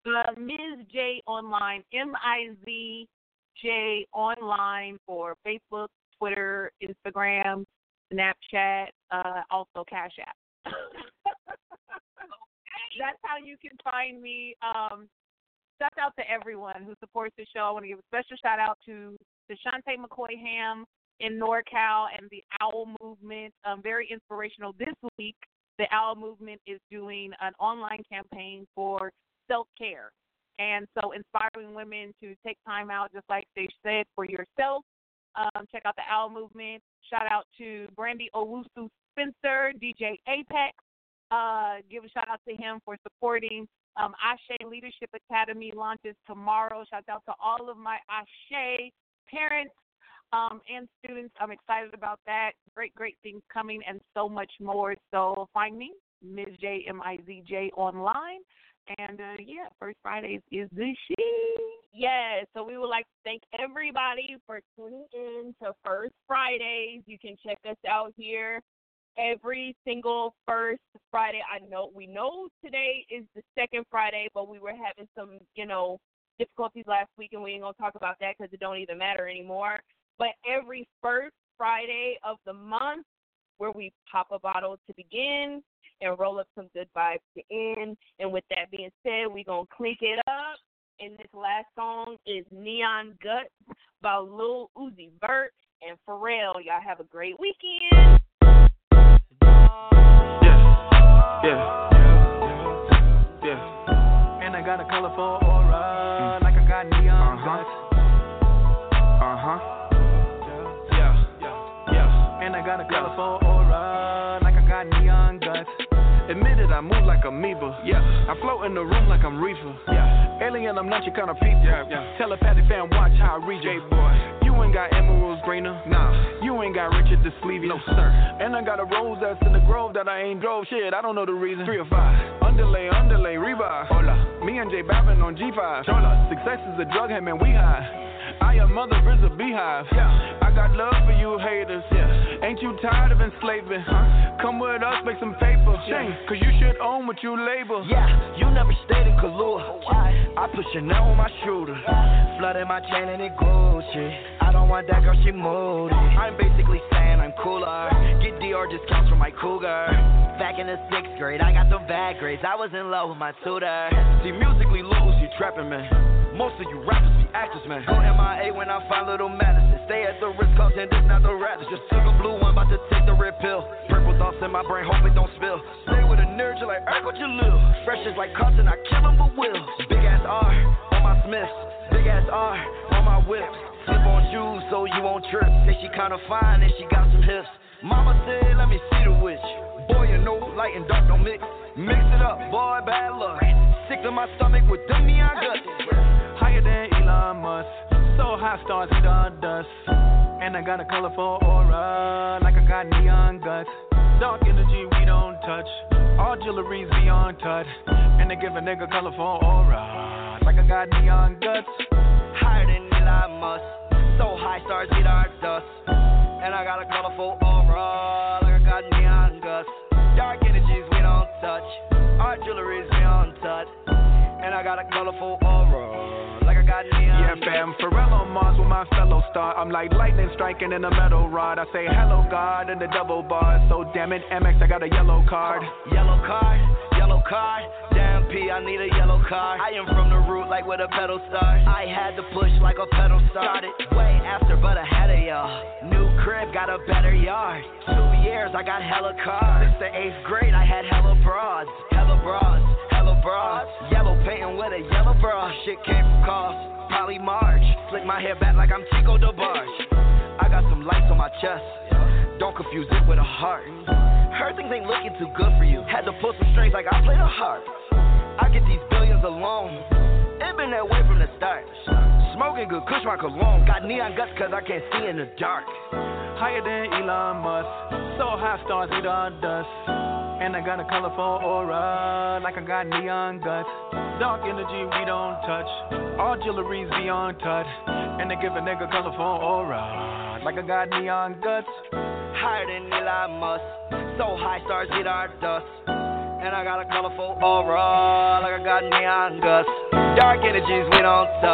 S3: Uh, Ms. J Online, M I Z J Online for Facebook, Twitter, Instagram, Snapchat, uh, also Cash App. That's how you can find me. Um, shout out to everyone who supports the show. I want to give a special shout out to Shantae McCoy Ham in NorCal and the Owl Movement. Um, very inspirational. This week, the Owl Movement is doing an online campaign for self care. And so, inspiring women to take time out, just like they said, for yourself. Um, check out the Owl Movement. Shout out to Brandy Owusu Spencer, DJ Apex. Uh, give a shout out to him for supporting um, Ashe Leadership Academy launches tomorrow. Shout out to all of my Ashe parents um, and students. I'm excited about that. Great, great things coming and so much more. So find me, Ms. J M I Z J online. And uh, yeah, First Fridays is the she.
S4: Yes, so we would like to thank everybody for tuning in to First Fridays. You can check us out here every single first Friday. I know we know today is the second Friday, but we were having some, you know, difficulties last week, and we ain't gonna talk about that because it don't even matter anymore. But every first Friday of the month, where we pop a bottle to begin and roll up some good vibes to end. And with that being said, we gonna clink it up. And this last song is Neon Guts by Lil Uzi Vert and Pharrell. Y'all have a great weekend.
S5: Yeah. Yeah. And I got a colorful aura, like I got neon uh-huh. guts. I got a colorful aura, like I got neon guts. Admitted I move like amoeba. Yeah. I float in the room like I'm reefer. Yeah. Alien, I'm not your kind of people. Yeah. yeah. Telepathic fan, watch how I read you. boy. You ain't got emeralds greener. Nah. You ain't got Richard the Sleevey. No, sir. And I got a rose that's in the grove that I ain't drove. Shit, I don't know the reason. Three or five. Underlay, underlay, revive. Hola. Me and Jay Babin on G5. Hola. Success is a drug, him and we high. I am mother is a beehive. Yeah. I got love for you haters. Yeah. Ain't you tired of enslaving? Huh? Come with us, make some paper. Yeah. Cause you should own what you label.
S11: Yeah, you never stayed in Kahlua. Oh, I put Chanel on my shooter. Flooded my chain and it Gucci. I don't want that girl, she moody. I'm basically saying I'm cooler. Get DR discounts from my cougar. Back in the sixth grade, I got the bad grades. I was in love with my tutor.
S12: See, musically lose, you trapping, man. Most of you rappers be actors, man.
S11: Go MIA when I find little Madison. Stay at the risk, Carlton, this not the Raptors. Just took a blue one, about to take the red pill. Purple thoughts in my brain, hope it don't spill. Stay with a nerd, you like Urkel Jalil. Fresh is like Carlton, I kill him with will. Big ass R on my Smiths. Big ass R on my whips. Slip on shoes so you won't trip. Say she kinda fine and she got some hips. Mama said, let me see the witch. You light and dark don't mix. Mix it up, boy, bad luck. Sick to my stomach with them neon guts.
S5: Higher than Elon Musk. So high stars and dust. And I got a colorful aura, like I got neon guts. Dark energy we don't touch. All jewelry's beyond touch. And they give a nigga colorful aura, like I got neon guts.
S11: Higher than Elon Musk. So high stars get our dust. And I got a colorful aura, neon
S5: Yeah, fam, Pharrell on Mars with my fellow star. I'm like lightning striking in a metal rod. I say hello, God, in the double bar. So damn it, MX, I got a yellow card.
S11: Yellow card, yellow card. Damn P, I need a yellow card. I am from the root like where the pedal starts. I had to push like a pedal started. Way after, but ahead of y'all. New crib, got a better yard. Two years, I got hella cars. Since the eighth grade, I had hella broads. Hella broads, broads. Yellow painting with a yellow bra. Shit came from cost. Probably March. Flick my hair back like I'm Chico DeBarge. I got some lights on my chest. Don't confuse it with a heart. Heard things ain't looking too good for you. Had to pull some strings like I played a harp. I get these billions alone. It been that way from the start. Smoking good, kush my cologne. Got neon guts cause I can't see in the dark.
S5: Higher than Elon Musk. So high stars eat all dust. And I got a colorful aura, like I got neon guts. Dark energy we don't touch. All jewelry's beyond touch. And they give a nigga colorful aura, like I got neon guts.
S11: Higher than Elon Musk. So high stars get our dust. And I got a colorful aura, like I got neon guts. Dark energies we don't touch.